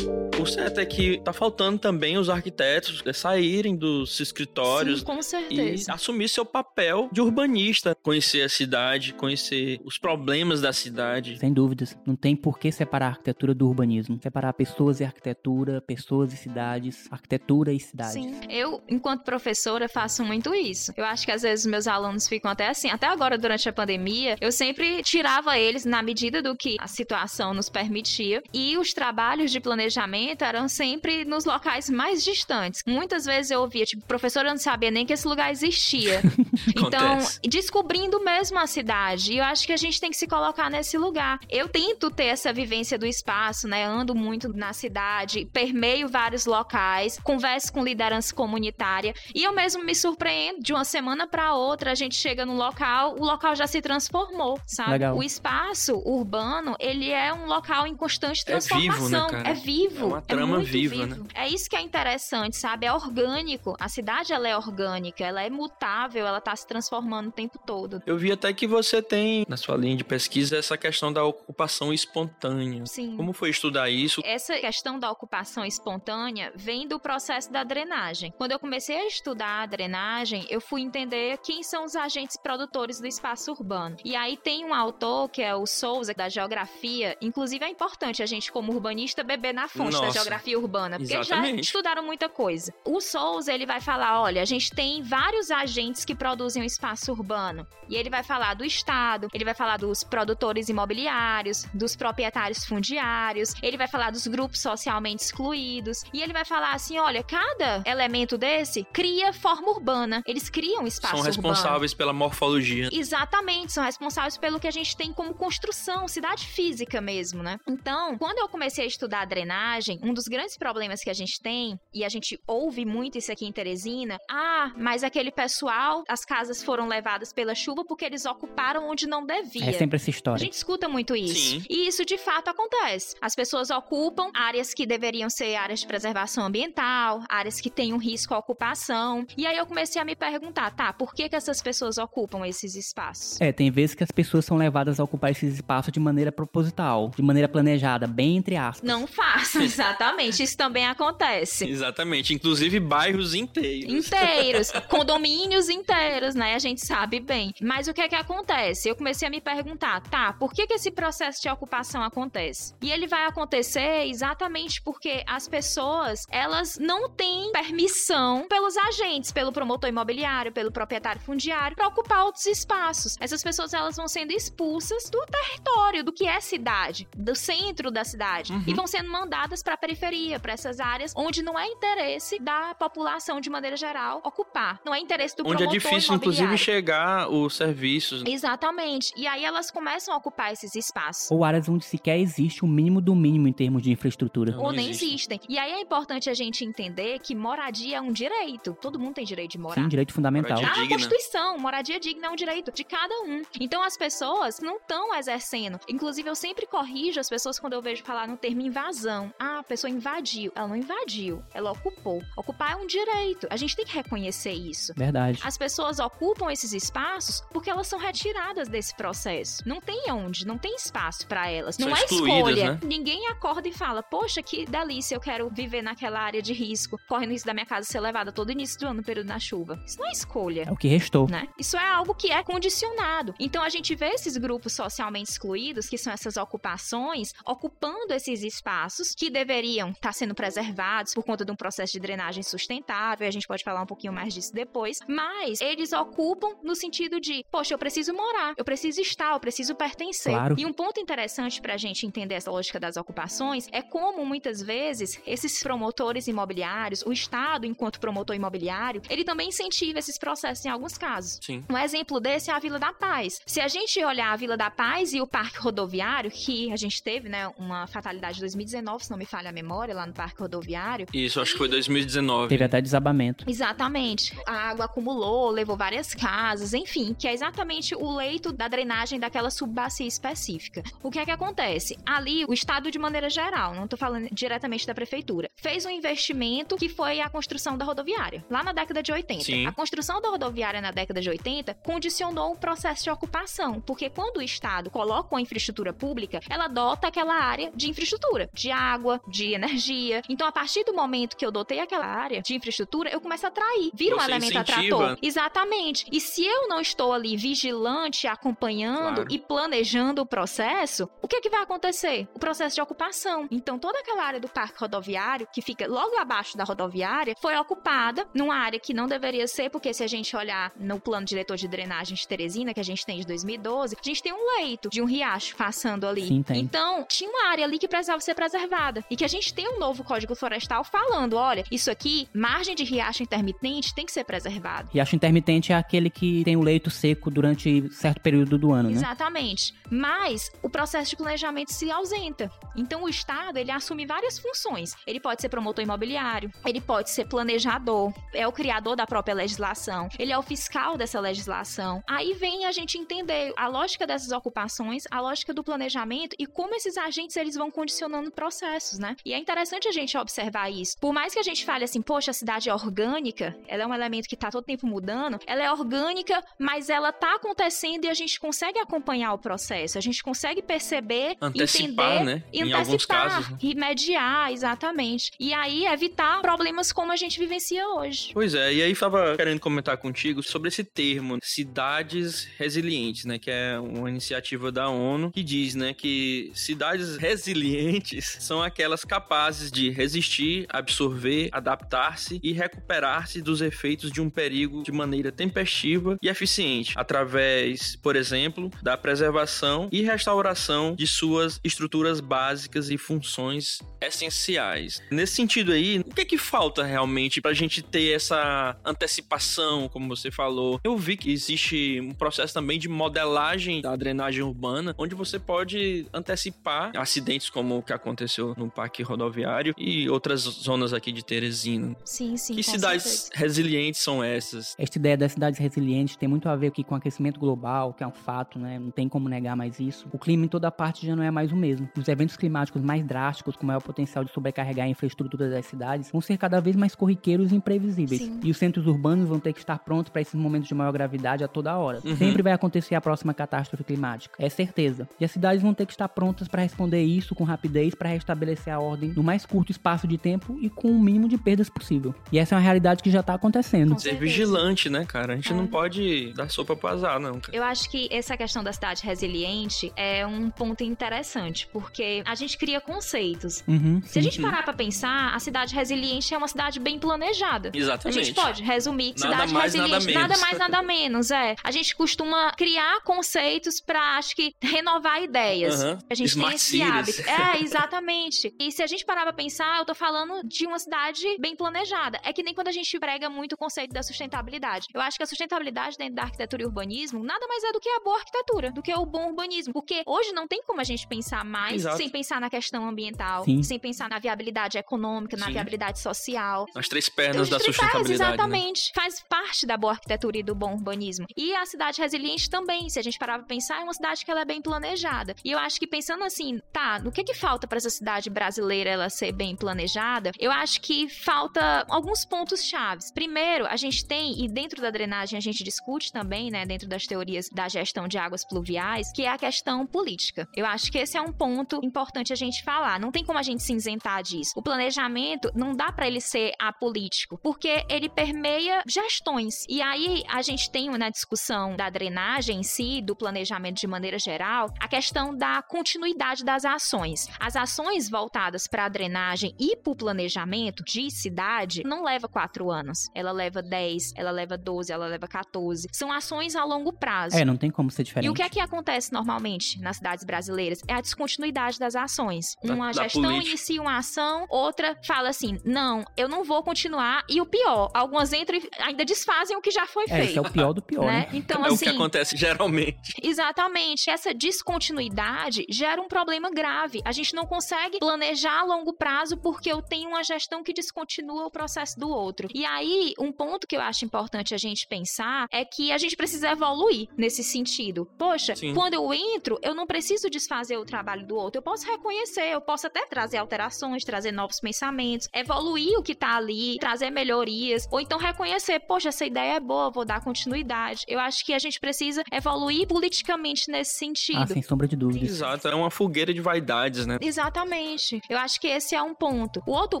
O certo é que tá faltando também os arquitetos saírem dos escritórios Sim, com certeza. e assumir seu papel de urbanista, conhecer a cidade, conhecer os problemas da cidade. Sem dúvidas. Não tem por que separar a arquitetura do urbanismo. Separar pessoas e arquitetura, pessoas e cidades, arquitetura e cidades. Sim. Eu, enquanto professora, faço muito isso. Eu acho que às vezes meus alunos ficam até assim. Até agora, durante a pandemia, eu sempre tirava eles na medida do que a situação nos permitia. E os trabalhos de planejamento eram sempre nos locais mais distantes. Muitas vezes eu ouvia, tipo, professora não sabia nem que esse lugar existia. então, descobrindo mesmo a cidade. E eu acho que a gente tem que se colocar nesse lugar. Eu tento ter essa vivência do espaço, né? Ando muito na cidade, permeio vários locais, converso com liderança comunitária e eu mesmo me surpreendo de uma semana para outra, a gente chega no local, o local já se transformou, sabe? Legal. O espaço urbano, ele é um local em constante transformação. É vivo, né, cara? É vivo. É uma trama é viva, vivo. né? É isso que é interessante, sabe? É orgânico. A cidade ela é orgânica, ela é mutável, ela tá se transformando o tempo todo. Eu vi até que você tem na sua linha de pesquisa essa questão da ocupação espontânea. Sim. Como foi estudar isso? Essa questão da ocupação espontânea vem do processo da drenagem. Quando eu comecei a estudar a drenagem, eu fui entender quem são os agentes produtores do espaço urbano. E aí tem um autor que é o Souza da geografia, inclusive é importante a gente como urbanista beber na fonte Nossa, da geografia urbana, porque eles já Exatamente. estudaram muita coisa. O Souza, ele vai falar, olha, a gente tem vários agentes que produzem o espaço urbano. E ele vai falar do Estado, ele vai falar dos produtores imobiliários, dos proprietários fundiários, ele vai falar dos grupos socialmente excluídos, e ele vai falar assim, olha, cada elemento desse cria forma urbana. Eles criam espaço São urbano. responsáveis pela morfologia. Exatamente, são responsáveis pelo que a gente tem como construção, cidade física mesmo, né? Então, quando eu comecei a estudar a drenagem, um dos grandes problemas que a gente tem, e a gente ouve muito isso aqui em Teresina, ah, mas aquele pessoal, as casas foram levadas pela chuva porque eles ocuparam onde não devia. É sempre essa A história. gente escuta muito isso. Sim. E isso de fato acontece. As pessoas ocupam áreas que deveriam ser áreas de preservação ambiental, áreas que têm um risco à ocupação. E aí eu comecei a me perguntar, tá, por que, que essas pessoas ocupam esses espaços? É, tem vezes que as pessoas são levadas a ocupar esses espaços de maneira proposital, de maneira planejada, bem entre aspas. Não façam, exatamente. Isso também acontece. Exatamente. Inclusive bairros inteiros. Inteiros, condomínios inteiros, né? A gente sabe bem. Mas o que é que acontece? Eu comecei a me perguntar, tá, por que, que esse processo de ocupação acontece? E ele vai acontecer exatamente porque as pessoas, elas não têm permissão pelos agentes, pelo promotor imobiliário, pelo proprietário fundiário, para ocupar outros espaços. Essas pessoas, elas vão sendo expulsas do território, do que é cidade, do centro da cidade, Uhum. e vão sendo mandadas para a periferia, para essas áreas onde não é interesse da população de maneira geral ocupar. Não é interesse do Onde é promotor difícil, inclusive, chegar os serviços. Exatamente. E aí elas começam a ocupar esses espaços. Ou áreas onde sequer existe o mínimo do mínimo em termos de infraestrutura. Não Ou nem existe. existem. E aí é importante a gente entender que moradia é um direito. Todo mundo tem direito de morar. Sim, direito fundamental. Moradia na digna. Constituição, moradia digna é um direito de cada um. Então as pessoas não estão exercendo. Inclusive, eu sempre corrijo as pessoas quando eu vejo falar no termo invasão. Ah, pessoa invadiu. Ela não invadiu, ela ocupou. Ocupar é um direito. A gente tem que reconhecer isso. Verdade. As pessoas ocupam esses espaços porque elas são retiradas desse processo. Não tem onde, não tem espaço pra elas. Não São é excluídas, escolha. né? Ninguém acorda e fala: "Poxa, que delícia, eu quero viver naquela área de risco, corre no risco da minha casa ser levada todo início do ano no período da chuva". Isso não é escolha. É o que restou. Né? Isso é algo que é condicionado. Então a gente vê esses grupos socialmente excluídos, que são essas ocupações, ocupando esses espaços que deveriam estar sendo preservados por conta de um processo de drenagem sustentável. A gente pode falar um pouquinho mais disso depois. Mas eles ocupam no sentido de, poxa, eu preciso morar, eu preciso estar, eu preciso pertencer. Claro. E um ponto interessante para a gente entender essa lógica das ocupações é como muitas vezes esses promotores imobiliários, o Estado, enquanto promotor imobiliário, ele também incentiva esses processos em alguns casos. Sim. Um exemplo desse é a Vila da Paz. Se a gente olhar a Vila da Paz e o Parque Rodoviário, que a gente teve, né, uma fatalidade em 2019, se não me falha a memória, lá no Parque Rodoviário. Isso, acho que foi 2019. Teve até desabamento. Exatamente. A água acumulou, levou várias casas, enfim, que é exatamente o leito da drenagem daquela subbacia específica. O que é que acontece? Ali, o Estado, de maneira geral, não tô falando diretamente da prefeitura, fez um investimento que foi a construção da rodoviária, lá na década de 80. Sim. A construção da rodoviária na década de 80 condicionou o processo de ocupação, porque quando o Estado coloca uma infraestrutura pública, ela dota aquela área de infraestrutura, de água, de energia. Então, a partir do momento que eu dotei aquela área de infraestrutura, eu começo a atrair, vira um Você elemento incentiva. atrator. Exatamente. E se eu não estou ali vigilante, acompanhando Claro. e planejando o processo, o que, que vai acontecer? O processo de ocupação. Então, toda aquela área do parque rodoviário, que fica logo abaixo da rodoviária, foi ocupada numa área que não deveria ser, porque se a gente olhar no plano diretor de drenagem de Teresina, que a gente tem de 2012, a gente tem um leito de um riacho passando ali. Sim, tem. Então, tinha uma área ali que precisava ser preservada. E que a gente tem um novo Código Florestal falando: olha, isso aqui, margem de riacho intermitente, tem que ser preservado. Riacho intermitente é aquele que tem o leito seco durante certo período do ano, né? Exatamente. Mas o processo de planejamento se ausenta. Então o Estado, ele assume várias funções. Ele pode ser promotor imobiliário, ele pode ser planejador, é o criador da própria legislação, ele é o fiscal dessa legislação. Aí vem a gente entender a lógica dessas ocupações, a lógica do planejamento e como esses agentes eles vão condicionando processos, né? E é interessante a gente observar isso. Por mais que a gente fale assim, poxa, a cidade é orgânica, ela é um elemento que tá todo tempo mudando, ela é orgânica, mas ela tá acontecendo e a gente consegue acompanhar o processo, a gente consegue perceber, Antecipar, entender, né? e Em alguns antecipar, casos, né? e mediar, exatamente. E aí evitar problemas como a gente vivencia hoje. Pois é, e aí tava querendo comentar contigo sobre esse termo, cidades resilientes, né, que é uma iniciativa da ONU que diz, né, que cidades resilientes são aquelas capazes de resistir, absorver, adaptar-se e recuperar-se dos efeitos de um perigo de maneira tempestiva e eficiente, através, por exemplo, da preservação e restauração de suas estruturas básicas e funções essenciais. Nesse sentido aí, o que é que falta realmente para a gente ter essa antecipação, como você falou? Eu vi que existe um processo também de modelagem da drenagem urbana, onde você pode antecipar acidentes como o que aconteceu no Parque Rodoviário e outras zonas aqui de Teresina. Sim, sim. Que cidades certeza. resilientes são essas? Esta ideia das cidades resilientes tem muito a ver aqui com o aquecimento global, que é um fato, né? Não tem como negar mais isso. O clima em toda parte já não é mais o mesmo. Os eventos climáticos mais drásticos, com maior potencial de sobrecarregar a infraestrutura das cidades, vão ser cada vez mais corriqueiros e imprevisíveis. Sim. E os centros urbanos vão ter que estar prontos para esses momentos de maior gravidade a toda hora. Uhum. Sempre vai acontecer a próxima catástrofe climática, é certeza. E as cidades vão ter que estar prontas para responder isso com rapidez para restabelecer a ordem no mais curto espaço de tempo e com o mínimo de perdas possível. E essa é uma realidade que já está acontecendo. Ser vigilante, né, cara? A gente É. não pode dar sopa pro azar, não, cara. Eu acho que essa questão da cidade resiliente é um ponto interessante, porque a gente cria conceitos. Uhum, Se a sim. gente parar pra pensar, a cidade resiliente é uma cidade bem planejada. A Exatamente. gente pode resumir Nada cidade mais, nada resiliente, menos. nada mais, nada menos, é. A gente costuma criar conceitos pra, acho que, renovar ideias. Aham. A gente Smart tem esse hábito. É, exatamente. E se a gente parar pra pensar, eu tô falando de uma cidade bem planejada. É que nem quando a gente prega muito o conceito da sustentabilidade. Eu acho que a sustentabilidade dentro da arquitetura e urbanismo nada mais é do que a boa arquitetura, do que o bom urbanismo. Porque hoje não tem como a gente pensar mais Exato. sem pensar na questão ambiental, Sim. sem pensar na viabilidade econômica, na Sim. viabilidade social. As três pernas da tripés, sustentabilidade. né? exatamente. Faz parte da boa arquitetura e do bom urbanismo. E a cidade resiliente também, se a gente parar pra pensar, é uma cidade que ela é bem planejada. E eu acho que pensando assim, tá, no que que falta pra essa cidade brasileira ela ser bem planejada? Eu acho que falta alguns pontos chaves. Primeiro, a gente tem e dentro da drenagem a gente discute também, né, dentro das teorias da gestão de águas pluviais, que é a questão política. Eu acho que esse é um ponto importante a gente falar. Não tem como a gente se isentar disso. O planejamento não dá pra ele ser apolítico, porque ele permeia gestões. E aí a gente tem na discussão da drenagem em si, do planejamento de maneira geral, a questão da continuidade das ações. As ações voltadas para a drenagem e para o planejamento de cidade não leva quatro anos. Ela leva 10, ela leva 12, ela leva 14. São ações a longo prazo. É, não tem como ser diferente. E o que é que acontece normalmente nas cidades brasileiras? É a descontinuidade das ações. Da- Uma da gestão política. inicia uma ação, outra fala assim: não, eu não vou continuar. E o pior, algumas entram e ainda desfazem o que já foi É, isso é feito. o pior do pior, né? né? Então, é o assim. que acontece geralmente. Exatamente. Essa descontinuidade gera um problema grave. A gente não consegue planejar a longo prazo porque eu tenho uma gestão que descontinua o processo do outro. E aí, um ponto que eu acho importante a gente pensar é que a gente precisa evoluir nesse sentido. Poxa, Sim. quando eu entro, eu não preciso desfazer o trabalho do outro. Eu posso reconhecer, eu posso até trazer alterações, trazer novos pensamentos, evoluir o que tá ali, trazer melhorias, ou então reconhecer, poxa, essa ideia é boa, vou dar continuidade. Eu acho que a gente precisa evoluir politicamente nesse sentido. Ah, sem sombra de dúvidas. Exato, é uma fogueira de vaidades, né? Exatamente. Eu acho que esse é um ponto. O outro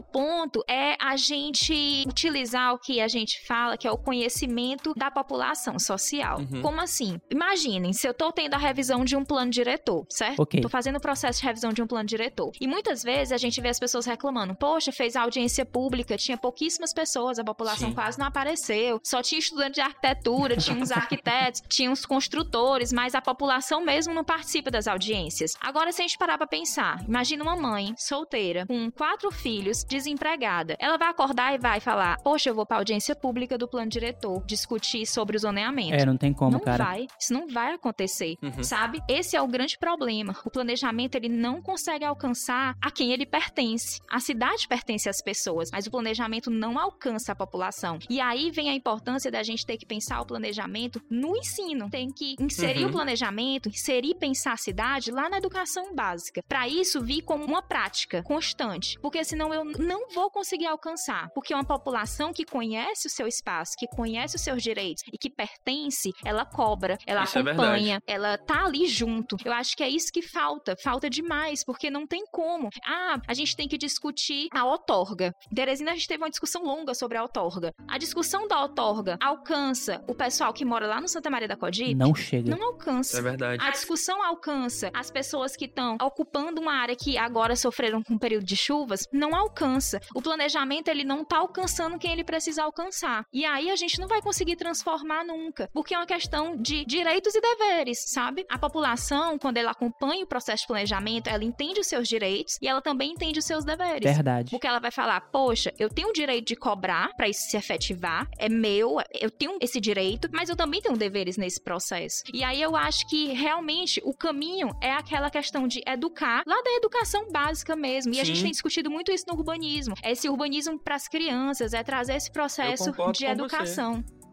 ponto é a gente utilizar o que a gente fala, que é o conhecimento da população social. Uhum. Como assim? Imaginem, se eu tô tendo a revisão de um plano diretor, certo? Ok. Tô fazendo o processo de revisão de um plano diretor. E muitas vezes a gente vê as pessoas reclamando: poxa, fez audiência pública, tinha pouquíssimas pessoas, a população Sim. quase não apareceu, só tinha estudante de arquitetura, tinha uns arquitetos, tinha uns construtores, mas a população mesmo não participa das audiências. Agora, se a gente parar pra pensar, imagina uma mãe solteira, com quatro filhos, desempregada. Ela vai acordar e vai falar: Poxa, eu vou pra audiência pública do plano diretor discutir sobre o zoneamento. É, não tem como, não cara. vai, isso não vai acontecer, Uhum. sabe? Esse é o grande problema. O planejamento ele não consegue alcançar a quem ele pertence. A cidade pertence às pessoas, mas o planejamento não alcança a população. E aí vem a importância da gente ter que pensar o planejamento no ensino. Tem que inserir Uhum. o planejamento, inserir e pensar a cidade lá na educação básica. Para isso vir como uma prática constante, porque senão eu não vou conseguir alcançar, porque uma população que conhece o seu espaço, que conhece os seus direitos e que pertence, ela cobra, ela Isso é acompanha, ela tá ali junto. Eu acho que é isso que falta, falta demais, porque não tem como. Ah, a gente tem que discutir a outorga. Teresina, a gente teve uma discussão longa sobre a outorga. A discussão da outorga alcança o pessoal que mora lá no Santa Maria da Codipe? Não chega. Não alcança. É verdade. A discussão alcança as pessoas que estão ocupando uma área que agora sofreram com um período de chuvas, não alcança. O planejamento ele não está alcançando quem ele precisa alcançar. E aí a gente não vai conseguir transformar nunca, porque é uma questão de direitos e deveres, sabe? A população, quando ela acompanha o processo de planejamento, ela entende os seus direitos e ela também entende os seus deveres. Verdade. Porque ela vai falar, poxa, eu tenho o direito de cobrar para isso se efetivar, é meu, eu tenho esse direito, mas eu também tenho deveres nesse processo. E aí eu acho que realmente o caminho é aquela questão de educar, lá da educação básica mesmo. E Sim. a gente tem discutido muito isso no urbanismo. É esse urbanismo para as crianças, é trazer esse processo de educação. Você.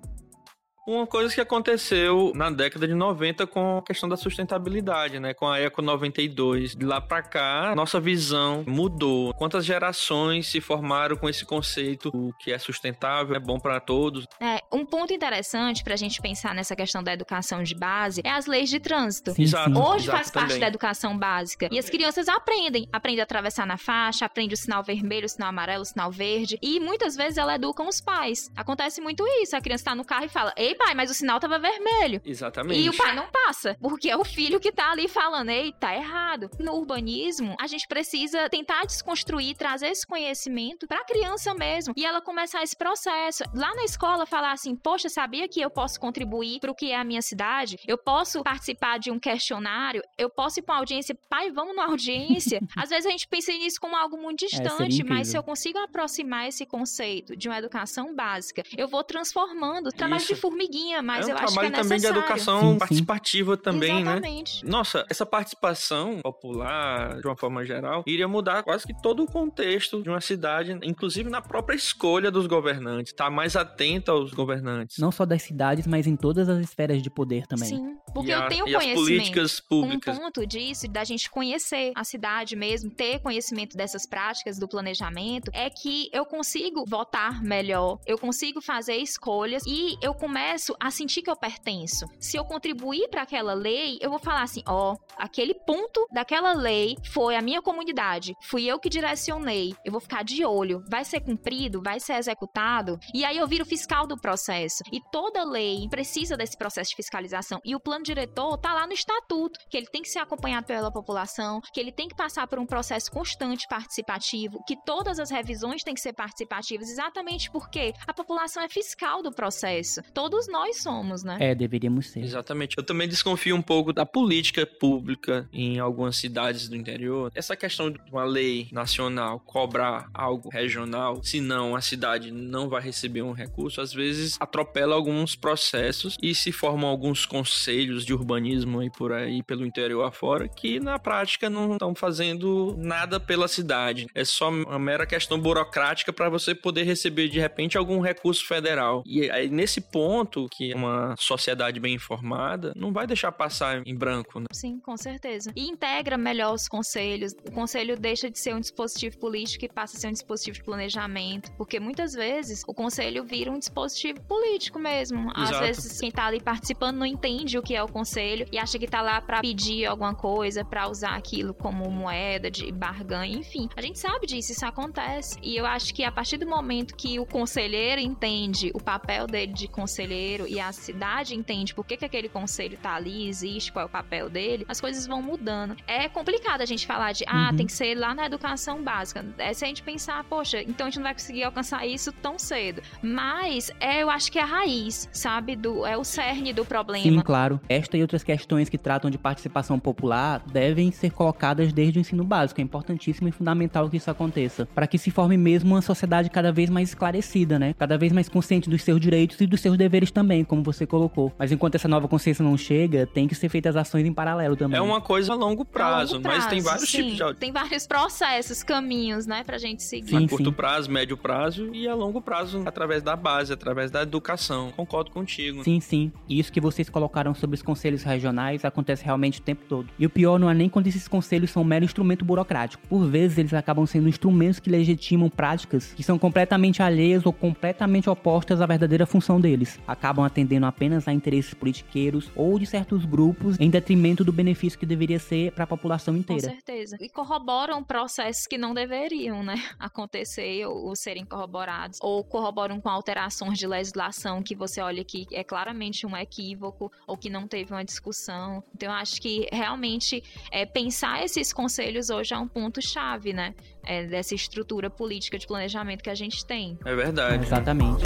Uma coisa que aconteceu na década de 90 com a questão da sustentabilidade, né? Com a Eco 92. De lá para cá, nossa visão mudou. Quantas gerações se formaram com esse conceito o que é sustentável, é bom para todos? É, um ponto interessante para a gente pensar nessa questão da educação de base é as leis de trânsito. Sim, exato, Hoje exato faz também. parte da educação básica. E as crianças aprendem. Aprendem a atravessar na faixa, aprendem o sinal vermelho, o sinal amarelo, o sinal verde. E muitas vezes ela educa os pais. Acontece muito isso. A criança tá no carro e fala: Ei, ei, pai, mas o sinal tava vermelho. Exatamente. E o pai não passa, porque é o filho que tá ali falando, ei, tá errado. No urbanismo, a gente precisa tentar desconstruir, trazer esse conhecimento pra criança mesmo, e ela começar esse processo. Lá na escola, falar assim, poxa, sabia que eu posso contribuir pro que é a minha cidade? Eu posso participar de um questionário? Eu posso ir pra uma audiência? Pai, vamos na audiência? Às vezes a gente pensa nisso como algo muito é, distante, é, mas se eu consigo aproximar esse conceito de uma educação básica, eu vou transformando, trabalho de formiguinha, mas é um eu acho que é necessário. também de educação sim, sim. participativa também, né? Exatamente. né? Nossa, essa participação popular, de uma forma geral, iria mudar quase que todo o contexto de uma cidade, inclusive na própria escolha dos governantes, estar tá mais atento aos governantes. Não só das cidades, mas em todas as esferas de poder também. Sim, porque e eu a, tenho e conhecimento. As políticas públicas. Um ponto disso, da gente conhecer a cidade mesmo, ter conhecimento dessas práticas do planejamento, é que eu consigo votar melhor, eu consigo fazer escolhas e eu começo a sentir que eu pertenço. Se eu contribuir para aquela lei, eu vou falar assim: ó, oh, aquele ponto daquela lei foi a minha comunidade, fui eu que direcionei. Eu vou ficar de olho, vai ser cumprido, vai ser executado. E aí eu viro fiscal do processo. E toda lei precisa desse processo de fiscalização. E o plano diretor tá lá no estatuto, que ele tem que ser acompanhado pela população, que ele tem que passar por um processo constante participativo, que todas as revisões têm que ser participativas, exatamente porque a população é fiscal do processo. Todos nós somos, né? É, deveríamos ser. Exatamente. Eu também desconfio um pouco da política pública em algumas cidades do interior. Essa questão de uma lei nacional cobrar algo regional, senão a cidade não vai receber um recurso, às vezes atropela alguns processos e se formam alguns conselhos de urbanismo aí por aí, pelo interior afora, que na prática não estão fazendo nada pela cidade. É só uma mera questão burocrática para você poder receber de repente algum recurso federal. E aí nesse ponto que uma sociedade bem informada não vai deixar passar em branco, né? Sim, com certeza. E integra melhor os conselhos. O conselho deixa de ser um dispositivo político e passa a ser um dispositivo de planejamento, porque muitas vezes o conselho vira um dispositivo político mesmo. Às Exato. vezes quem tá ali participando não entende o que é o conselho e acha que tá lá para pedir alguma coisa, para usar aquilo como moeda de barganha, enfim. A gente sabe disso, isso acontece. E eu acho que a partir do momento que o conselheiro entende o papel dele de conselheiro e a cidade entende por que, que aquele conselho tá ali, existe, qual é o papel dele, as coisas vão mudando. É complicado a gente falar de, ah, uhum. tem que ser lá na educação básica. É se a gente pensar, poxa, então a gente não vai conseguir alcançar isso tão cedo. Mas é, eu acho que é a raiz, sabe? Do, é o cerne do problema. Sim, claro. Esta e outras questões que tratam de participação popular devem ser colocadas desde o ensino básico. É importantíssimo e fundamental que isso aconteça. Para que se forme mesmo uma sociedade cada vez mais esclarecida, né? Cada vez mais consciente dos seus direitos e dos seus deveres também, como você colocou. Mas enquanto essa nova consciência não chega, tem que ser feitas ações em paralelo também. É uma coisa a longo prazo, a longo prazo mas tem vários sim. tipos de... Tem vários processos, caminhos, né, pra gente seguir. Sim, a curto sim. prazo, médio prazo e a longo prazo através da base, através da educação. Concordo contigo. Sim, sim. E isso que vocês colocaram sobre os conselhos regionais acontece realmente o tempo todo. E o pior não é nem quando esses conselhos são um mero instrumento burocrático. Por vezes eles acabam sendo instrumentos que legitimam práticas que são completamente alheias ou completamente opostas à verdadeira função deles. Acabam atendendo apenas a interesses politiqueiros ou de certos grupos em detrimento do benefício que deveria ser para a população inteira. Com certeza. E corroboram processos que não deveriam, né, acontecer ou, ou serem corroborados, ou corroboram com alterações de legislação que você olha que é claramente um equívoco ou que não teve uma discussão. Então, eu acho que realmente é, pensar esses conselhos hoje é um ponto-chave, né? É, dessa estrutura política de planejamento que a gente tem. É verdade. Exatamente.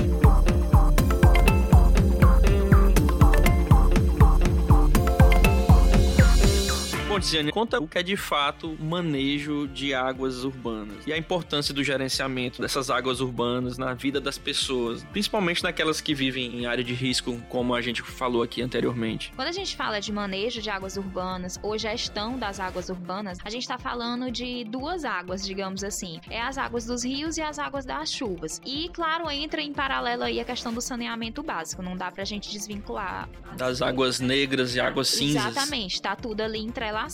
Tiziane, conta o que é de fato manejo de águas urbanas e a importância do gerenciamento dessas águas urbanas na vida das pessoas, principalmente naquelas que vivem em área de risco, como a gente falou aqui anteriormente. Quando a gente fala de manejo de águas urbanas ou gestão das águas urbanas, a gente está falando de duas águas, digamos assim. É as águas dos rios e as águas das chuvas. E, claro, entra em paralelo aí a questão do saneamento básico. Não dá pra gente desvincular. Das águas negras e águas cinzas. Exatamente, tá tudo ali entrelaçado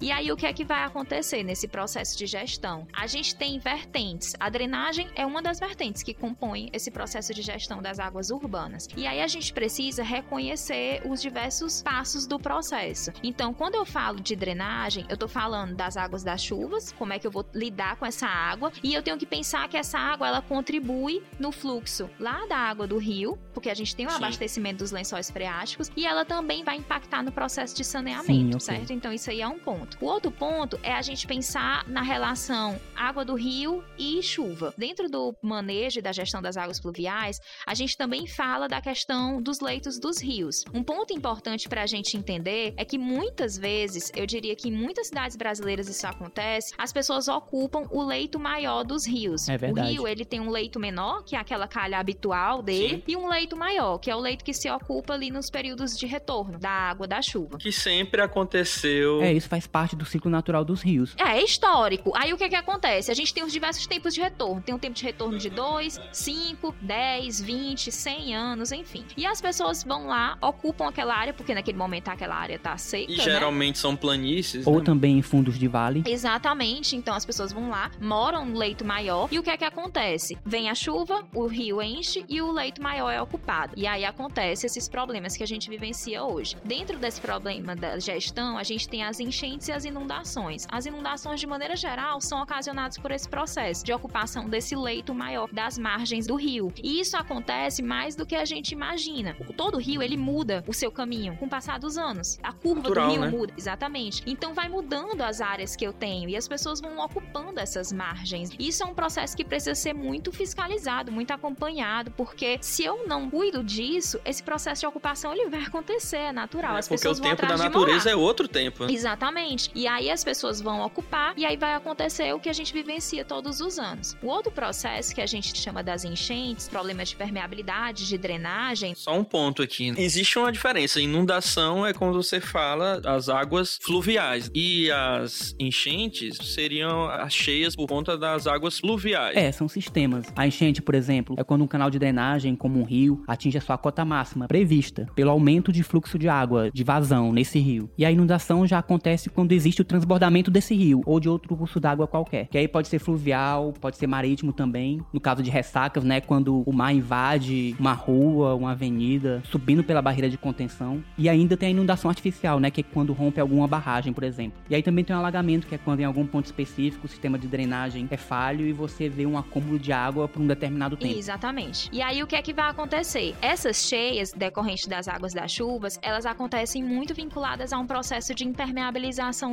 e aí o que é que vai acontecer nesse processo de gestão? A gente tem vertentes. A drenagem é uma das vertentes que compõe esse processo de gestão das águas urbanas. E aí a gente precisa reconhecer os diversos passos do processo. Então, quando eu falo de drenagem, eu tô falando das águas das chuvas, como é que eu vou lidar com essa água, e eu tenho que pensar que essa água ela contribui no fluxo lá da água do rio, porque a gente tem o um abastecimento dos lençóis freáticos, e ela também vai impactar no processo de saneamento, Sim, okay. certo? Então isso aí é um ponto. O outro ponto é a gente pensar na relação água do rio e chuva. Dentro do manejo e da gestão das águas pluviais, a gente também fala da questão dos leitos dos rios. Um ponto importante para a gente entender é que muitas vezes, eu diria que em muitas cidades brasileiras isso acontece, as pessoas ocupam o leito maior dos rios. É verdade. O rio, ele tem um leito menor, que é aquela calha habitual dele, Sim. e um leito maior, que é o leito que se ocupa ali nos períodos de retorno da água da chuva. Que sempre aconteceu é, isso faz parte do ciclo natural dos rios. É, é histórico. Aí o que é que acontece? A gente tem os diversos tempos de retorno. Tem um tempo de retorno de 2, 5, 10, 20, 100 anos, enfim. E as pessoas vão lá, ocupam aquela área, porque naquele momento aquela área tá seca. E né? geralmente são planícies. Ou né? também em fundos de vale. Exatamente. Então as pessoas vão lá, moram no leito maior. E o que é que acontece? Vem a chuva, o rio enche e o leito maior é ocupado. E aí acontece esses problemas que a gente vivencia hoje. Dentro desse problema da gestão, a gente tem as enchentes e as inundações. As inundações, de maneira geral, são ocasionadas por esse processo de ocupação desse leito maior das margens do rio. E isso acontece mais do que a gente imagina. Todo rio, ele muda o seu caminho com o passar dos anos. A curva do rio né? muda, exatamente. Então vai mudando as áreas que eu tenho e as pessoas vão ocupando essas margens. Isso é um processo que precisa ser muito fiscalizado, muito acompanhado, porque se eu não cuido disso, esse processo de ocupação ele vai acontecer, é natural. É, as porque pessoas o tempo da natureza é outro tempo. né? Exatamente. E aí as pessoas vão ocupar e aí vai acontecer o que a gente vivencia todos os anos. O outro processo que a gente chama das enchentes, problemas de permeabilidade, de drenagem. Só um ponto aqui. Existe uma diferença. Inundação é quando você fala as águas fluviais. E as enchentes seriam as cheias por conta das águas fluviais. É, são sistemas. A enchente, por exemplo, é quando um canal de drenagem, como um rio, atinge a sua cota máxima prevista pelo aumento de fluxo de água, de vazão nesse rio. E a inundação já acontece quando existe o transbordamento desse rio ou de outro curso d'água qualquer. Que aí pode ser fluvial, pode ser marítimo também. No caso de ressacas, né, quando o mar invade uma rua, uma avenida, subindo pela barreira de contenção. E ainda tem a inundação artificial, né, que é quando rompe alguma barragem, por exemplo. E aí também tem o alagamento, que é quando em algum ponto específico o sistema de drenagem é falho e você vê um acúmulo de água por um determinado tempo. Exatamente. E aí o que é que vai acontecer? Essas cheias decorrentes das águas das chuvas, elas acontecem muito vinculadas a um processo de impermeabilização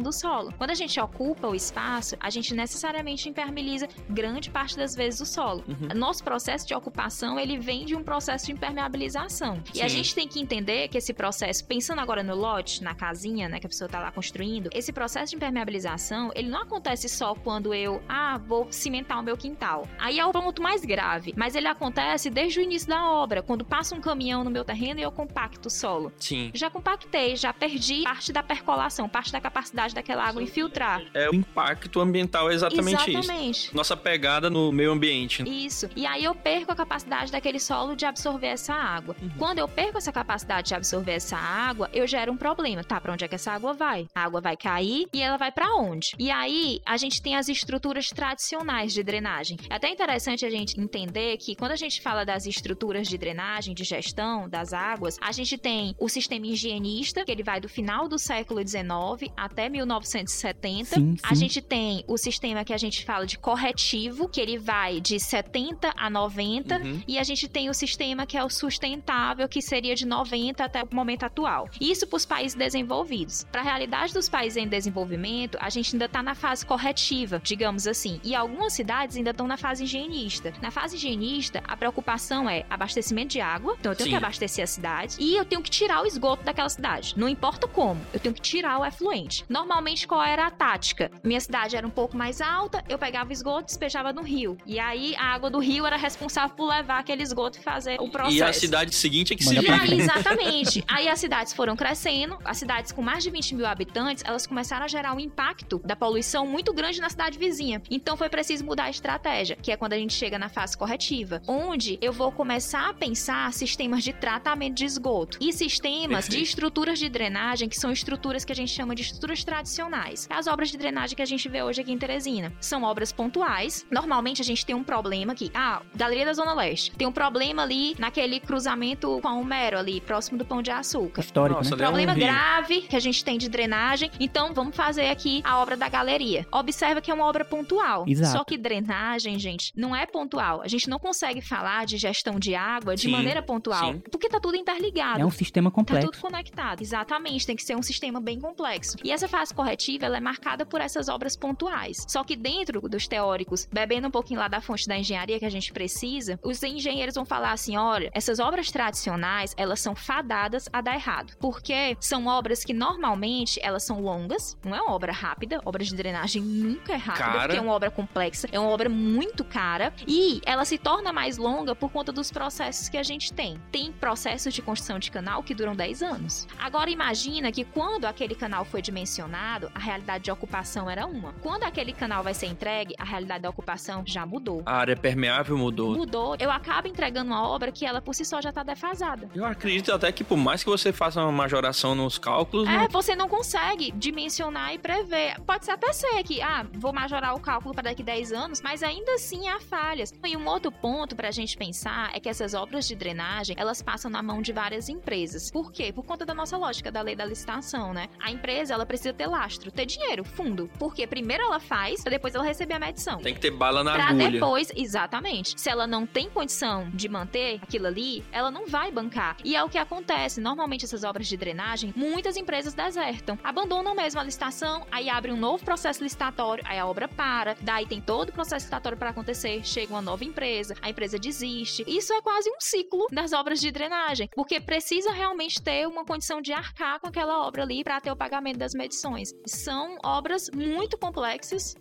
do solo. Quando a gente ocupa o espaço, a gente necessariamente impermeabiliza grande parte das vezes o solo. Uhum. Nosso processo de ocupação, ele vem de um processo de impermeabilização. E a Sim. gente tem que entender que esse processo, pensando agora no lote, na casinha, né, que a pessoa tá lá construindo, esse processo de impermeabilização, ele não acontece só quando eu, ah, vou cimentar o meu quintal. Aí é o ponto mais grave, mas ele acontece desde o início da obra, quando passa um caminhão no meu terreno e eu compacto o solo. Sim. Já compactei, já perdi parte da percolação, parte da capacidade daquela água infiltrar. É o impacto ambiental é exatamente, Exatamente. isso. Nossa pegada no meio ambiente. Isso. E aí eu perco a capacidade daquele solo de absorver essa água. Uhum. Quando eu perco essa capacidade de absorver essa água, eu gero um problema. Tá, pra onde é que essa água vai? A água vai cair e ela vai pra onde? E aí a gente tem as estruturas tradicionais de drenagem. É até interessante a gente entender que quando a gente fala das estruturas de drenagem, de gestão das águas, a gente tem o sistema higienista, que ele vai do final do século XIX 1919 até 1970. Sim, A sim. gente tem o sistema que a gente fala de corretivo, que ele vai de 70 a 90. Uhum. E a gente tem o sistema que é o sustentável, que seria de 90 até o momento atual. Isso para os países desenvolvidos. Para a realidade dos países em desenvolvimento, a gente ainda está na fase corretiva, digamos assim. E algumas cidades ainda estão na fase higienista. Na fase higienista, a preocupação é abastecimento de água, então eu tenho Sim. que abastecer a cidade, e eu tenho que tirar o esgoto daquela cidade. Não importa como, eu tenho que tirar o efluente. Normalmente, qual era a tática? Minha cidade era um pouco mais alta, eu pegava esgoto e despejava no rio. E aí, a água do rio era responsável por levar aquele esgoto e fazer o processo. E a cidade seguinte é que Manda se E vira. aí, exatamente. Aí as cidades foram crescendo, as cidades com mais de 20 mil habitantes, elas começaram a gerar um impacto da poluição muito grande na cidade vizinha. Então foi preciso mudar a estratégia, que é quando a gente chega na fase corretiva, onde eu vou começar a pensar sistemas de tratamento de esgoto e sistemas de Perfeito. estruturas de drenagem, que são estruturas que a gente chama de estruturas tradicionais. As obras de drenagem que a gente vê hoje aqui em Teresina são obras pontuais. Normalmente a gente tem um problema aqui. Ah, Galeria da Zona Leste. Tem um problema ali naquele cruzamento com o Mero ali, próximo do Pão de Açúcar. Histórico, Nossa, né? é um Problema rio. grave que a gente tem de drenagem. Então, vamos fazer aqui a obra da galeria. Observa que é uma obra pontual. Exato. Só que drenagem, gente, não é pontual. A gente não consegue falar de gestão de água de Sim, maneira pontual. sim. Porque tá tudo interligado. É um sistema Tá complexo. tudo conectado. Exatamente, tem que ser um sistema bem complexo. E essa fase corretiva, ela é marcada por essas obras pontuais. Só que dentro dos teóricos, bebendo um pouquinho lá da fonte da engenharia que a gente precisa, os engenheiros vão falar assim, olha, essas obras tradicionais, elas são fadadas a dar errado. Porque são obras que normalmente elas são longas, não é uma obra rápida, obra de drenagem nunca é rápida, Cara. porque é uma obra complexa, é uma obra muito cara e ela se torna mais longa por conta dos processos que a gente tem. Tem processos de construção de canal que duram 10 anos. Agora imagina que quando aquele canal foi dimensionado, a realidade de ocupação era uma. Quando aquele canal vai ser entregue, a realidade da ocupação já mudou. A área permeável mudou. Mudou, eu acabo entregando uma obra que ela por si só já tá defasada. Eu acredito até que por mais que você faça uma majoração nos cálculos, É, não- você não consegue dimensionar e prever. Pode ser até ser que, ah, vou majorar o cálculo para daqui 10 anos, mas ainda assim há falhas. E um outro ponto pra gente pensar é que essas obras de drenagem, elas passam na mão de várias empresas. Por quê? Por conta da nossa lógica da lei da licitação, né? A empresa, ela precisa ter lastro, ter dinheiro, fundo. Porque primeiro ela faz, pra depois ela receber a medição. tem que ter bala na Pra agulha. depois, exatamente. Se ela não tem condição de manter aquilo ali, ela não vai bancar. E é o que acontece. Normalmente, essas obras de drenagem, muitas empresas desertam. Abandonam mesmo a licitação, aí abre um novo processo licitatório, aí a obra para, daí tem todo o processo licitatório para acontecer, chega uma nova empresa, a empresa desiste. Isso é quase um ciclo das obras de drenagem, porque precisa realmente ter uma condição de arcar com aquela obra ali para ter o pagamento das medições. São obras muito complexas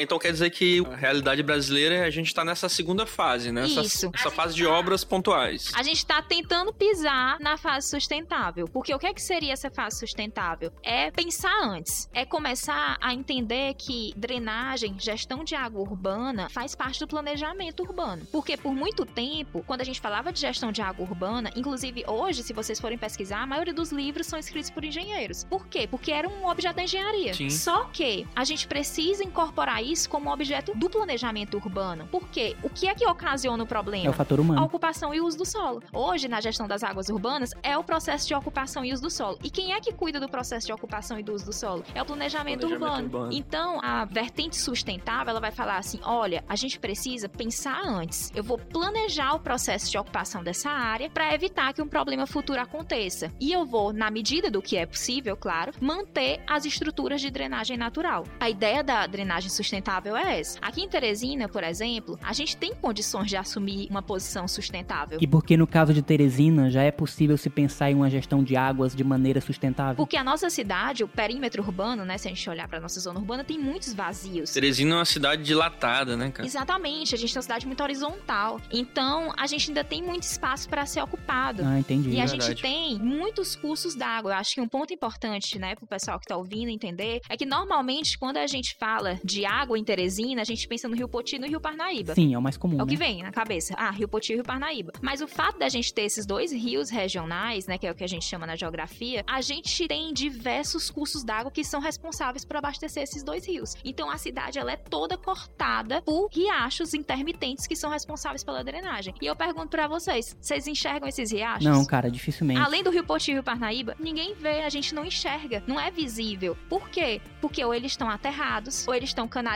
Então quer dizer que a realidade brasileira, a gente tá nessa segunda fase, né? Essa, Isso. essa fase de obras pontuais. A gente tá tentando pisar na fase sustentável. Porque o que é que seria essa fase sustentável? É pensar antes. É começar a entender que drenagem, gestão de água urbana faz parte do planejamento urbano. Porque por muito tempo, quando a gente falava de gestão de água urbana, inclusive hoje, se vocês forem pesquisar, a maioria dos livros são escritos por engenheiros. Por quê? Porque era um objeto da engenharia. Sim. Só que a gente precisa incorporar isso como objeto do planejamento urbano. Por quê? O que é que ocasiona o problema? É o fator a humano. ocupação e uso do solo. Hoje, na gestão das águas urbanas, é o processo de ocupação e uso do solo. E quem é que cuida do processo de ocupação e do uso do solo? É o planejamento, Planejamento urbano. urbano. Então, a vertente sustentável, ela vai falar assim, olha, a gente precisa pensar antes. Eu vou planejar o processo de ocupação dessa área para evitar que um problema futuro aconteça. E eu vou, na medida do que é possível, claro, manter as estruturas de drenagem natural. A ideia da drenagem sustentável é essa. Aqui em Teresina, por exemplo, a gente tem condições de assumir uma posição sustentável. E porque no caso de Teresina já é possível se pensar em uma gestão de águas de maneira sustentável. Porque a nossa cidade, o perímetro urbano, né, se a gente olhar para nossa zona urbana, tem muitos vazios. Teresina é uma cidade dilatada, né, cara? Exatamente, a gente tem uma cidade muito horizontal. Então, a gente ainda tem muito espaço para ser ocupado. Ah, entendi. E a verdade. gente tem muitos cursos d'água. Eu acho que um ponto importante, né, pro pessoal que tá ouvindo entender, é que normalmente quando a gente fala de água água em Teresina, a gente pensa no Rio Poti e no Rio Parnaíba. Sim, é o mais comum. É o né? que vem na cabeça. Ah, Rio Poti e Rio Parnaíba. Mas o fato da gente ter esses dois rios regionais, né, que é o que a gente chama na geografia, a gente tem diversos cursos d'água que são responsáveis por abastecer esses dois rios. Então a cidade ela é toda cortada por riachos intermitentes que são responsáveis pela drenagem. E eu pergunto pra vocês, vocês enxergam esses riachos? Não, cara, dificilmente. Além do Rio Poti e Rio Parnaíba, ninguém vê, a gente não enxerga, não é visível. Por quê? Porque ou eles estão aterrados, ou eles estão canalizados.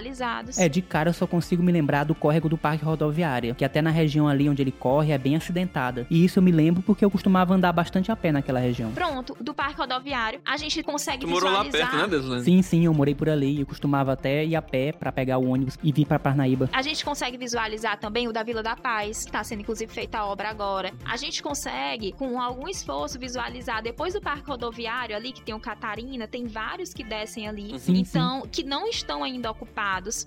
É, de cara eu só consigo me lembrar do córrego do Parque Rodoviária, que até na região ali onde ele corre é bem acidentada. E isso eu me lembro porque eu costumava andar bastante a pé naquela região. Pronto, do parque rodoviário, a gente consegue Tu morou lá visualizar. perto, né, Deslane? Sim, sim, eu morei por ali. Eu costumava até ir a pé pra pegar o ônibus e vir pra Parnaíba. A gente consegue visualizar também o da Vila da Paz, que tá sendo inclusive feita a obra agora. A gente consegue, com algum esforço, visualizar depois do parque rodoviário ali, que tem o Catarina, tem vários que descem ali. Sim, então, que não estão ainda ocupados.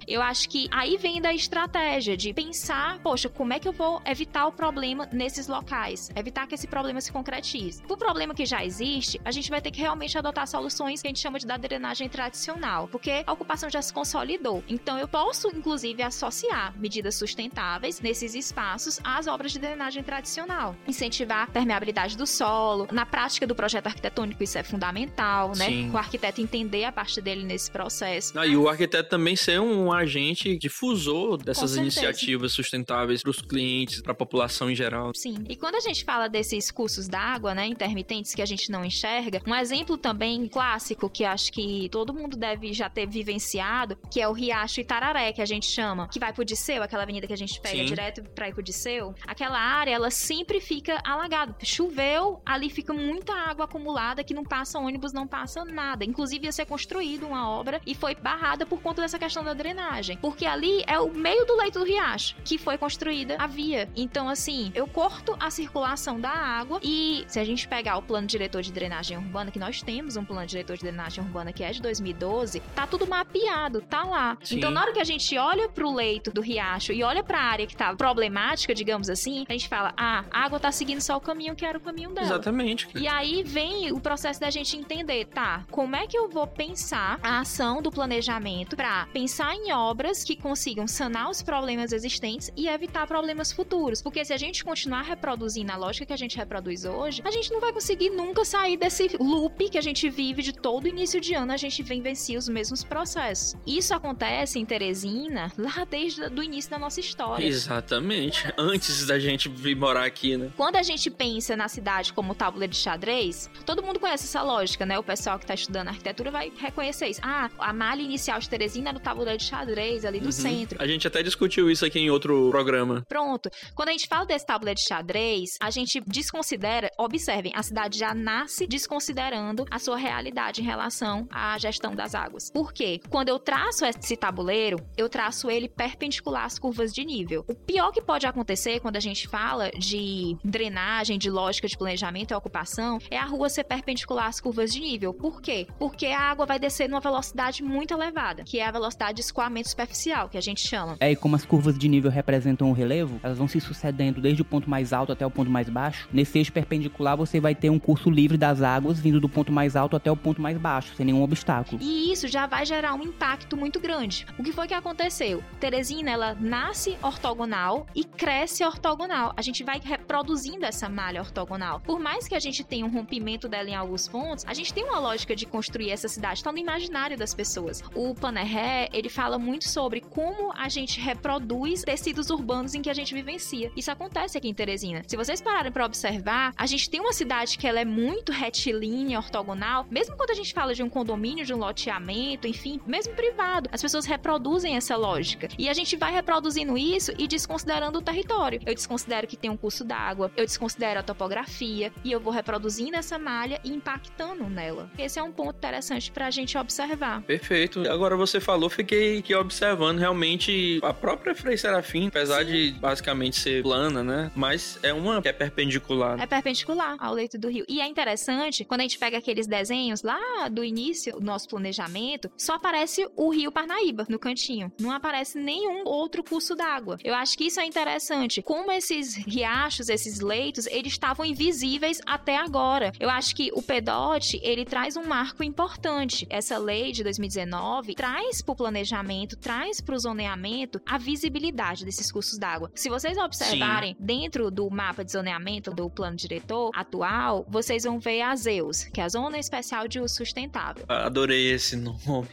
Eu acho que aí vem da estratégia de pensar, poxa, como é que eu vou evitar o problema nesses locais? Evitar que esse problema se concretize. O problema que já existe, a gente vai ter que realmente adotar soluções que a gente chama de da drenagem tradicional, porque a ocupação já se consolidou. Então, eu posso, inclusive, associar medidas sustentáveis nesses espaços às obras de drenagem tradicional. Incentivar a permeabilidade do solo. Na prática do projeto arquitetônico, isso é fundamental, né? Sim. O arquiteto entender a parte dele nesse processo. Ah, e o arquiteto também ser um agente difusor dessas iniciativas sustentáveis para os clientes, para a população em geral. Sim. E quando a gente fala desses cursos d'água, né, intermitentes que a gente não enxerga, um exemplo também clássico que acho que todo mundo deve já ter vivenciado, que é o Riacho Itararé, que a gente chama, que vai pro Disseu, aquela avenida que a gente pega Sim. direto pra ir pro Disseu. Aquela área, ela sempre fica alagada. Choveu, ali fica muita água acumulada que não passa ônibus, não passa nada. Inclusive ia ser construída uma obra e foi barrada por conta dessa questão da drenagem. Porque ali é o meio do leito do riacho que foi construída a via. Então, assim, eu corto a circulação da água e se a gente pegar o plano diretor de drenagem urbana, que nós temos um plano diretor de drenagem urbana que é de 2012, tá tudo mapeado, tá lá. Sim. Então, na hora que a gente olha pro leito do riacho e olha pra área que tá problemática, digamos assim, a gente fala: ah, a água tá seguindo só o caminho que era o caminho dela. Exatamente. E aí vem o processo da gente entender, tá? Como é que eu vou pensar a ação do planejamento pra pensar em obras que consigam sanar os problemas existentes e evitar problemas futuros? Porque se a gente continuar reproduzindo a lógica que a gente reproduz hoje, a gente não vai conseguir nunca sair desse loop que a gente vive de todo início de ano, a gente vem vencer os mesmos processos. Isso acontece em Teresina lá desde o início da nossa história. Exatamente. Antes da gente vir morar aqui, né? Quando a gente pensa na cidade como tábua de xadrez, todo mundo conhece essa lógica, né? O pessoal que tá estudando arquitetura vai reconhecer isso. Ah, a malha inicial de Teresina era o tábua de xadrez ali do Uhum. centro. A gente até discutiu isso aqui em outro programa. Pronto. Quando a gente fala desse tábua de xadrez, a gente desconsidera, observem, a cidade já nasce desconsiderando a sua realidade em relação à gestão das águas. Por quê? Quando eu traço esse tabuleiro, eu traço ele perpendicular às curvas de nível. O pior que pode acontecer quando a gente fala de drenagem, de lógica de planejamento e ocupação, é a rua ser perpendicular às curvas de nível. Por quê? Porque a água vai descer numa velocidade muito elevada, que é a velocidade de escoamento superficial, que a gente chama. É, e como as curvas de nível representam o relevo, elas vão se sucedendo desde o ponto mais alto até o ponto mais baixo. Nesse eixo perpendicular, você vai ter um curso livre das águas vindo do ponto mais alto até o ponto mais baixo, sem nenhum obstáculo. E isso já vai gerar um impacto muito grande. O que foi que aconteceu? Teresina, ela nasce ortogonal e cresce ortogonal. A gente vai reproduzindo essa malha ortogonal. Por mais que a gente tenha um rompimento dela em alguns pontos, a gente tem uma lógica de construir essa cidade, está no imaginário das pessoas. O Panerré, ele fala muito sobre como a gente reproduz tecidos urbanos em que a gente vivencia. Isso acontece aqui em Teresina. Se vocês pararem para observar, a gente tem uma cidade que ela é muito retilínea, ortogonal, mesmo quando a gente fala de um condomínio, de um loteamento, enfim, mesmo privado, as pessoas reproduzem essa lógica. E a gente vai reproduzindo isso e desconsiderando o território. Eu desconsidero que tem um curso d'água, eu desconsidero a topografia e eu vou reproduzindo essa malha e impactando nela. Esse é um ponto interessante pra gente observar. Perfeito. Agora você falou, fiquei aqui observando realmente a própria Frei Serafim, apesar de basicamente ser plana, né? Mas é uma que é perpendicular. É perpendicular ao leito do rio. E é interessante, quando a gente pega aqueles desenhos lá do início do nosso planejamento, só aparece o rio Parnaíba no cantinho. Não aparece nenhum outro curso d'água. Eu acho que isso é interessante. Como esses riachos, esses leitos, eles estavam invisíveis até agora. Eu acho que o PEDOT, ele traz um marco importante. Essa lei de 2019 traz para o planejamento traz para o zoneamento a visibilidade desses cursos d'água. Se vocês observarem Sim. dentro do mapa de zoneamento do plano diretor atual, vocês vão ver a Zeus, que é a Zona Especial de Uso Sustentável. Adorei esse nome.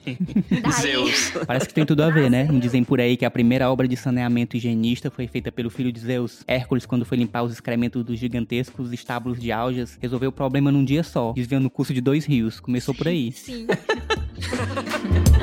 Zeus. Parece que tem tudo a ver, né? Dizem por aí que a primeira obra de saneamento higienista foi feita pelo filho de Zeus. Hércules, quando foi limpar os excrementos dos gigantescos estábulos de algas, resolveu o problema num dia só, desviando o curso de dois rios. Começou por aí. Sim.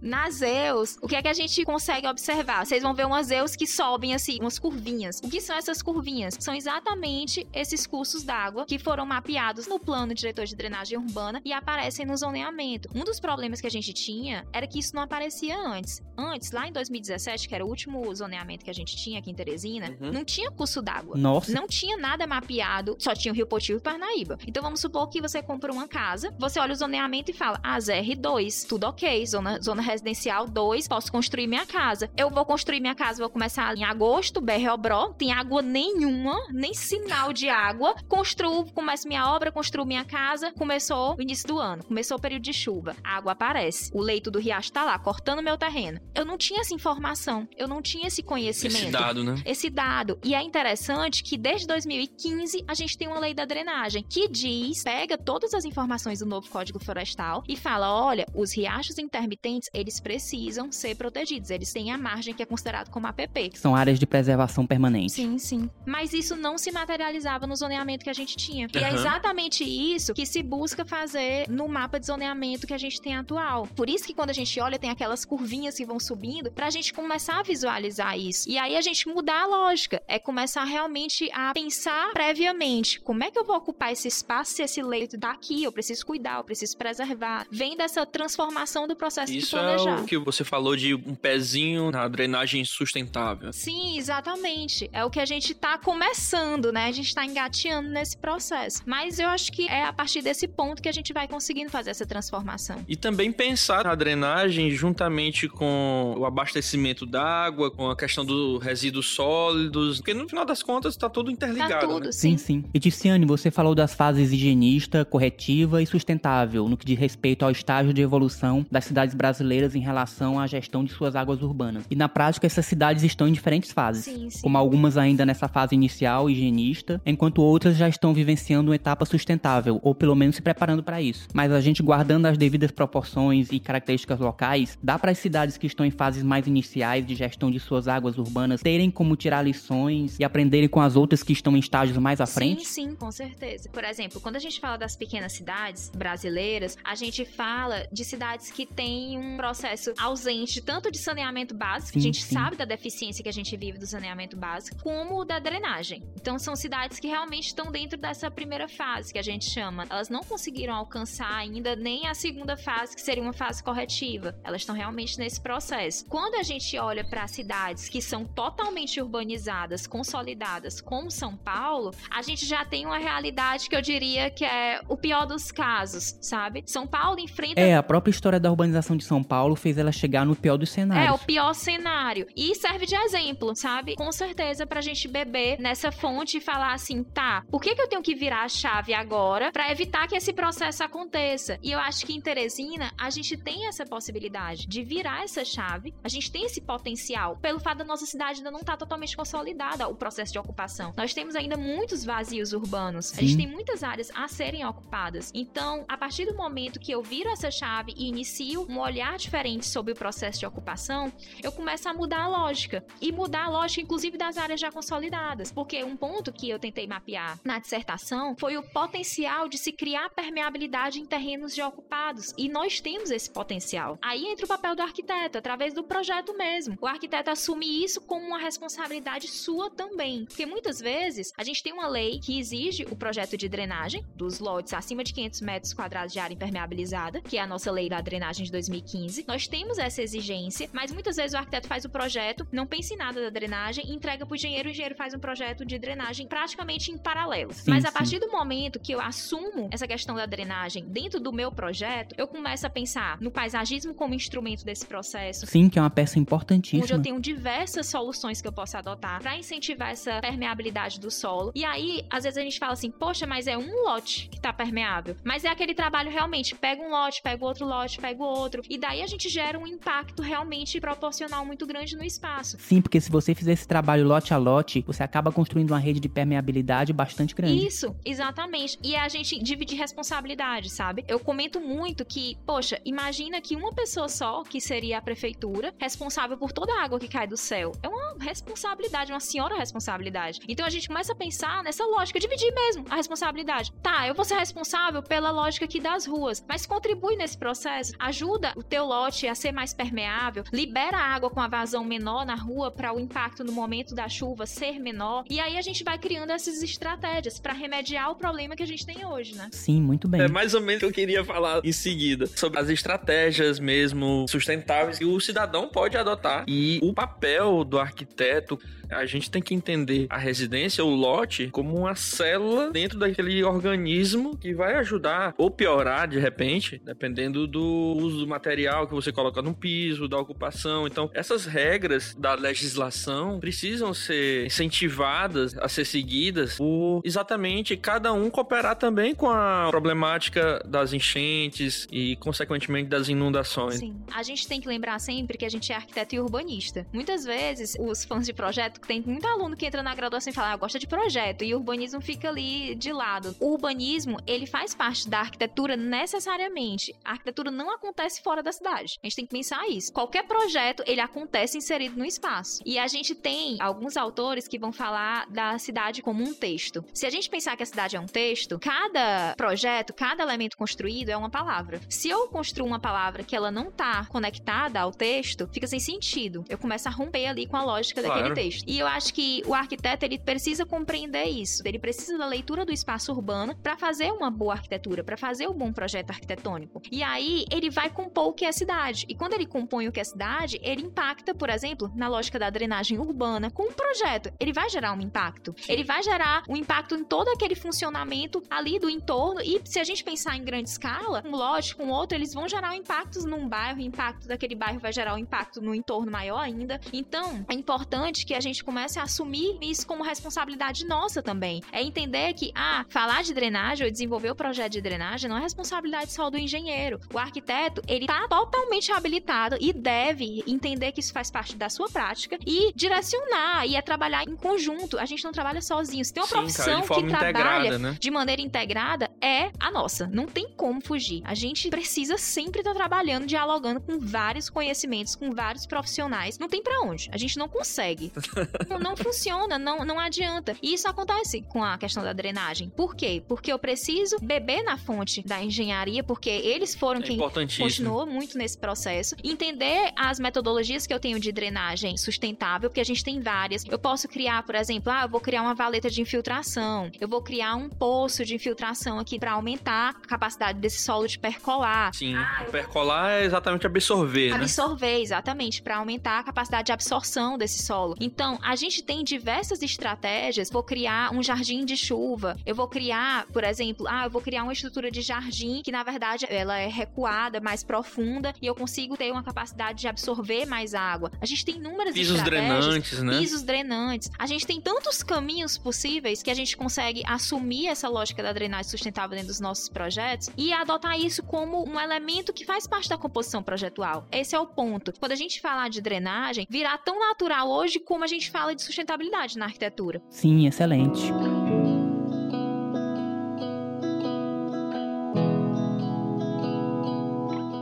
nas Zeus, o que é que a gente consegue observar? Vocês vão ver umas Zeus que sobem assim, umas curvinhas. O que são essas curvinhas? São exatamente esses cursos d'água que foram mapeados no plano diretor de drenagem urbana e aparecem no zoneamento. Um dos problemas que a gente tinha era que isso não aparecia antes. Antes, lá em 2017, que era o último zoneamento que a gente tinha aqui em Teresina, uhum. não tinha curso d'água. Nossa. Não tinha nada mapeado, só tinha o Rio Potil e Parnaíba. Então vamos supor que você compra uma casa, você olha o zoneamento e fala: ah, ZR2, tudo ok, zona, zona residencial 2, posso construir minha casa. Eu vou construir minha casa, vou começar em agosto, BR Obró, tem água nenhuma, nem sinal de água. Construo, começo minha obra, construo minha casa. Começou o início do ano, começou o período de chuva. A água aparece. O leito do riacho tá lá, cortando meu terreno. Eu não tinha essa informação, eu não tinha esse conhecimento. Esse dado, né? Esse dado. E é interessante que desde 2015 a gente tem uma lei da drenagem que diz, pega todas as informações do novo Código Florestal e fala: olha, os riachos intermitentes, eles precisam ser protegidos. Eles têm a margem que é considerado como APP. São áreas de preservação permanente. Sim, sim. Mas isso não se materializava no zoneamento que a gente tinha. Uhum. E é exatamente isso que se busca fazer no mapa de zoneamento que a gente tem atual. Por isso que quando a gente olha, tem aquelas curvinhas que vão subindo pra gente começar a visualizar isso. E aí a gente mudar a lógica. É começar realmente a pensar previamente. Como é que eu vou ocupar esse espaço se esse leito daqui? Eu preciso cuidar, eu preciso preservar. Vem dessa transformação do processo isso planejar. É o que você falou de um pezinho na drenagem sustentável. Sim, exatamente. É o que a gente tá começando, né? A gente tá engateando nesse processo. Mas eu acho que é a partir desse ponto que a gente vai conseguindo fazer essa transformação. E também pensar na drenagem juntamente com o abastecimento d'água, com a questão dos resíduos sólidos, porque no final das contas tá tudo interligado. Tá tudo, né? sim. sim, sim. E Ticiane, você falou das fases higienista, corretiva e sustentável, no que diz respeito ao estágio de evolução das cidades brasileiras em relação à gestão de suas águas urbanas. E na prática, essas cidades estão em diferentes fases, sim, sim. como algumas ainda nessa fase inicial, higienista, enquanto outras já estão vivenciando uma etapa sustentável, ou pelo menos se preparando para isso. Mas a gente guardando as devidas proporções e características locais, dá para as cidades que estão em fases mais iniciais de gestão de suas águas urbanas terem como tirar lições e aprenderem com as outras que estão em estágios mais à frente? Sim, sim, com certeza. Por exemplo, quando a gente fala das pequenas cidades brasileiras, a gente fala de cidades que têm um processo ausente tanto de saneamento básico, sim, a gente sim. sabe da deficiência que a gente vive do saneamento básico, como da drenagem. Então são cidades que realmente estão dentro dessa primeira fase que a gente chama. Elas não conseguiram alcançar ainda nem a segunda fase, que seria uma fase corretiva. Elas estão realmente nesse processo. Quando a gente olha para cidades que são totalmente urbanizadas, consolidadas, como São Paulo, a gente já tem uma realidade que eu diria que é o pior dos casos, sabe? São Paulo enfrenta. É, a própria história da urbanização de São Paulo fez ela chegar no pior dos cenários. É, o pior cenário. E serve de exemplo, sabe? Com certeza pra gente beber nessa fonte e falar assim, tá, por que, que eu tenho que virar a chave agora para evitar que esse processo aconteça? E eu acho que em Teresina a gente tem essa possibilidade de virar essa chave, a gente tem esse potencial, pelo fato da nossa cidade ainda não estar tá totalmente consolidada o processo de ocupação. Nós temos ainda muitos vazios urbanos, Sim. a gente tem muitas áreas a serem ocupadas. Então, a partir do momento que eu viro essa chave e inicio um olhar diferente sobre o processo de ocupação, eu começo a mudar a lógica. E mudar a lógica, inclusive, das áreas já consolidadas. Porque um ponto que eu tentei mapear na dissertação foi o potencial de se criar permeabilidade em terrenos já ocupados. E nós temos esse potencial. Aí entra o papel do arquiteto, através do projeto mesmo. O arquiteto assume isso como uma responsabilidade sua também. Porque muitas vezes a gente tem uma lei que exige o projeto de drenagem dos lotes acima de 500 metros quadrados de área impermeabilizada, que é a nossa lei da drenagem de 2015 Nós temos essa exigência, mas muitas vezes o arquiteto faz o projeto, não pensa em nada da drenagem, entrega pro engenheiro, o engenheiro faz um projeto de drenagem praticamente em paralelo. Sim, mas a sim. partir do momento que eu assumo essa questão da drenagem dentro do meu projeto, eu começo a pensar no paisagismo como instrumento desse processo, Sim, que é uma peça onde eu importantíssima. tenho diversas soluções que eu posso adotar para incentivar essa permeabilidade do solo. E aí, às vezes a gente fala assim, poxa, mas é um lote que tá permeável. Mas é aquele trabalho realmente, pega um lote, pega outro lote, pega o outro. E daí a gente gera um impacto realmente proporcional muito grande no espaço. Sim, porque se você fizer esse trabalho lote a lote, você acaba construindo uma rede de permeabilidade bastante grande. Isso, exatamente. E é a gente dividir responsabilidade, sabe? Eu comento muito que, poxa, imagina que uma pessoa só, que seria a prefeitura, responsável por toda a água que cai do céu. É uma responsabilidade, uma senhora responsabilidade. Então a gente começa a pensar nessa lógica, dividir mesmo a responsabilidade. Tá, eu vou ser responsável pela lógica aqui das ruas, mas contribui nesse processo, ajuda o teu lote a ser mais permeável, libera a água com a vazão menor na rua para o impacto no momento da chuva ser menor. E aí a gente vai criando essas estratégias para remediar o problema que a gente tem hoje, né? Sim, muito bem. É mais ou menos o que eu queria falar em seguida. Sobre as estratégias mesmo sustentáveis que o cidadão pode adotar. E o papel do arquiteto, a gente tem que entender a residência, o lote, como uma célula dentro daquele organismo que vai ajudar ou piorar de repente, dependendo do uso do material que você coloca no piso, da ocupação. Então, essas regras da legislação precisam ser incentivadas a ser seguidas por exatamente cada um cooperar também com a problemática das enchentes e, consequentemente, das inundações. Sim. A gente tem que lembrar sempre que a gente é arquiteto e urbanista. Muitas vezes, os fãs de projeto, tem muito aluno que entra na graduação e fala, ah, gosta de projeto, e o urbanismo fica ali de lado. O urbanismo, ele faz parte da arquitetura necessariamente. A arquitetura não acontece fora da cidade. A gente tem que pensar isso. Qualquer projeto, ele acontece inserido no espaço. E a gente tem alguns autores que vão falar da cidade como um texto. Se a gente pensar que a cidade é um texto, cada projeto, cada elemento construído é uma palavra. Se eu construo uma palavra que ela não tá conectada ao texto, fica sem sentido. Eu começo a romper ali com a lógica Claro. daquele texto. E eu acho que o arquiteto ele precisa compreender isso. Ele precisa da leitura do espaço urbano para fazer uma boa arquitetura, para fazer um bom projeto arquitetônico. E aí ele vai compor o que é cidade. E quando ele compõe o que é cidade, ele impacta, por exemplo, na lógica da drenagem urbana com um projeto. Ele vai gerar um impacto. Ele vai gerar um impacto em todo aquele funcionamento ali do entorno. E se a gente pensar em grande escala, um lote com outro, eles vão gerar impactos num bairro, o impacto daquele bairro vai gerar um impacto no entorno maior ainda. Então, é importante que a gente comece a assumir isso como responsabilidade nossa também. É entender que, ah, falar de drenagem ou desenvolver o projeto de drenagem não é responsabilidade só do engenheiro. O arquiteto, ele tá totalmente habilitado e deve entender que isso faz parte da sua prática e direcionar e é trabalhar em conjunto. A gente não trabalha sozinho. Se tem uma Sim, cara, profissão forma que trabalha né? de maneira integrada é a nossa. Não tem como fugir. A gente precisa sempre estar trabalhando, dialogando com vários conhecimentos, com vários profissionais. Não tem pra onde. A gente não consegue. não, não funciona, não, não adianta. E isso acontece com a questão da drenagem. Por quê? Porque eu preciso beber na fonte da engenharia, porque eles foram É quem continuou muito nesse processo. Entender as metodologias que eu tenho de drenagem sustentável, porque a gente tem várias. Eu posso criar, por exemplo, ah, eu vou criar uma valeta de infiltração. Eu vou criar um poço de infiltração aqui para aumentar a capacidade desse solo de percolar. Sim, percolar é exatamente absorver, né? Absorver, exatamente, para aumentar a capacidade de absorção desse solo. Então, a gente tem diversas estratégias. Vou criar um jardim de chuva. Eu vou criar, por exemplo, ah, eu vou criar uma estrutura de jardim que, na verdade, ela é recuada, mais profunda, e eu consigo ter uma capacidade de absorver mais água. A gente tem inúmeras Pisos estratégias. drenantes, né? Pisos drenantes. A gente tem tantos caminhos possíveis que a gente consegue assumir essa lógica da drenagem sustentável dentro dos nossos projetos e adotar isso como um elemento que faz parte da composição projetual. Esse é o ponto. Quando a gente falar de drenagem, virá tão natural hoje como a gente fala de sustentabilidade na arquitetura. Sim, excelente.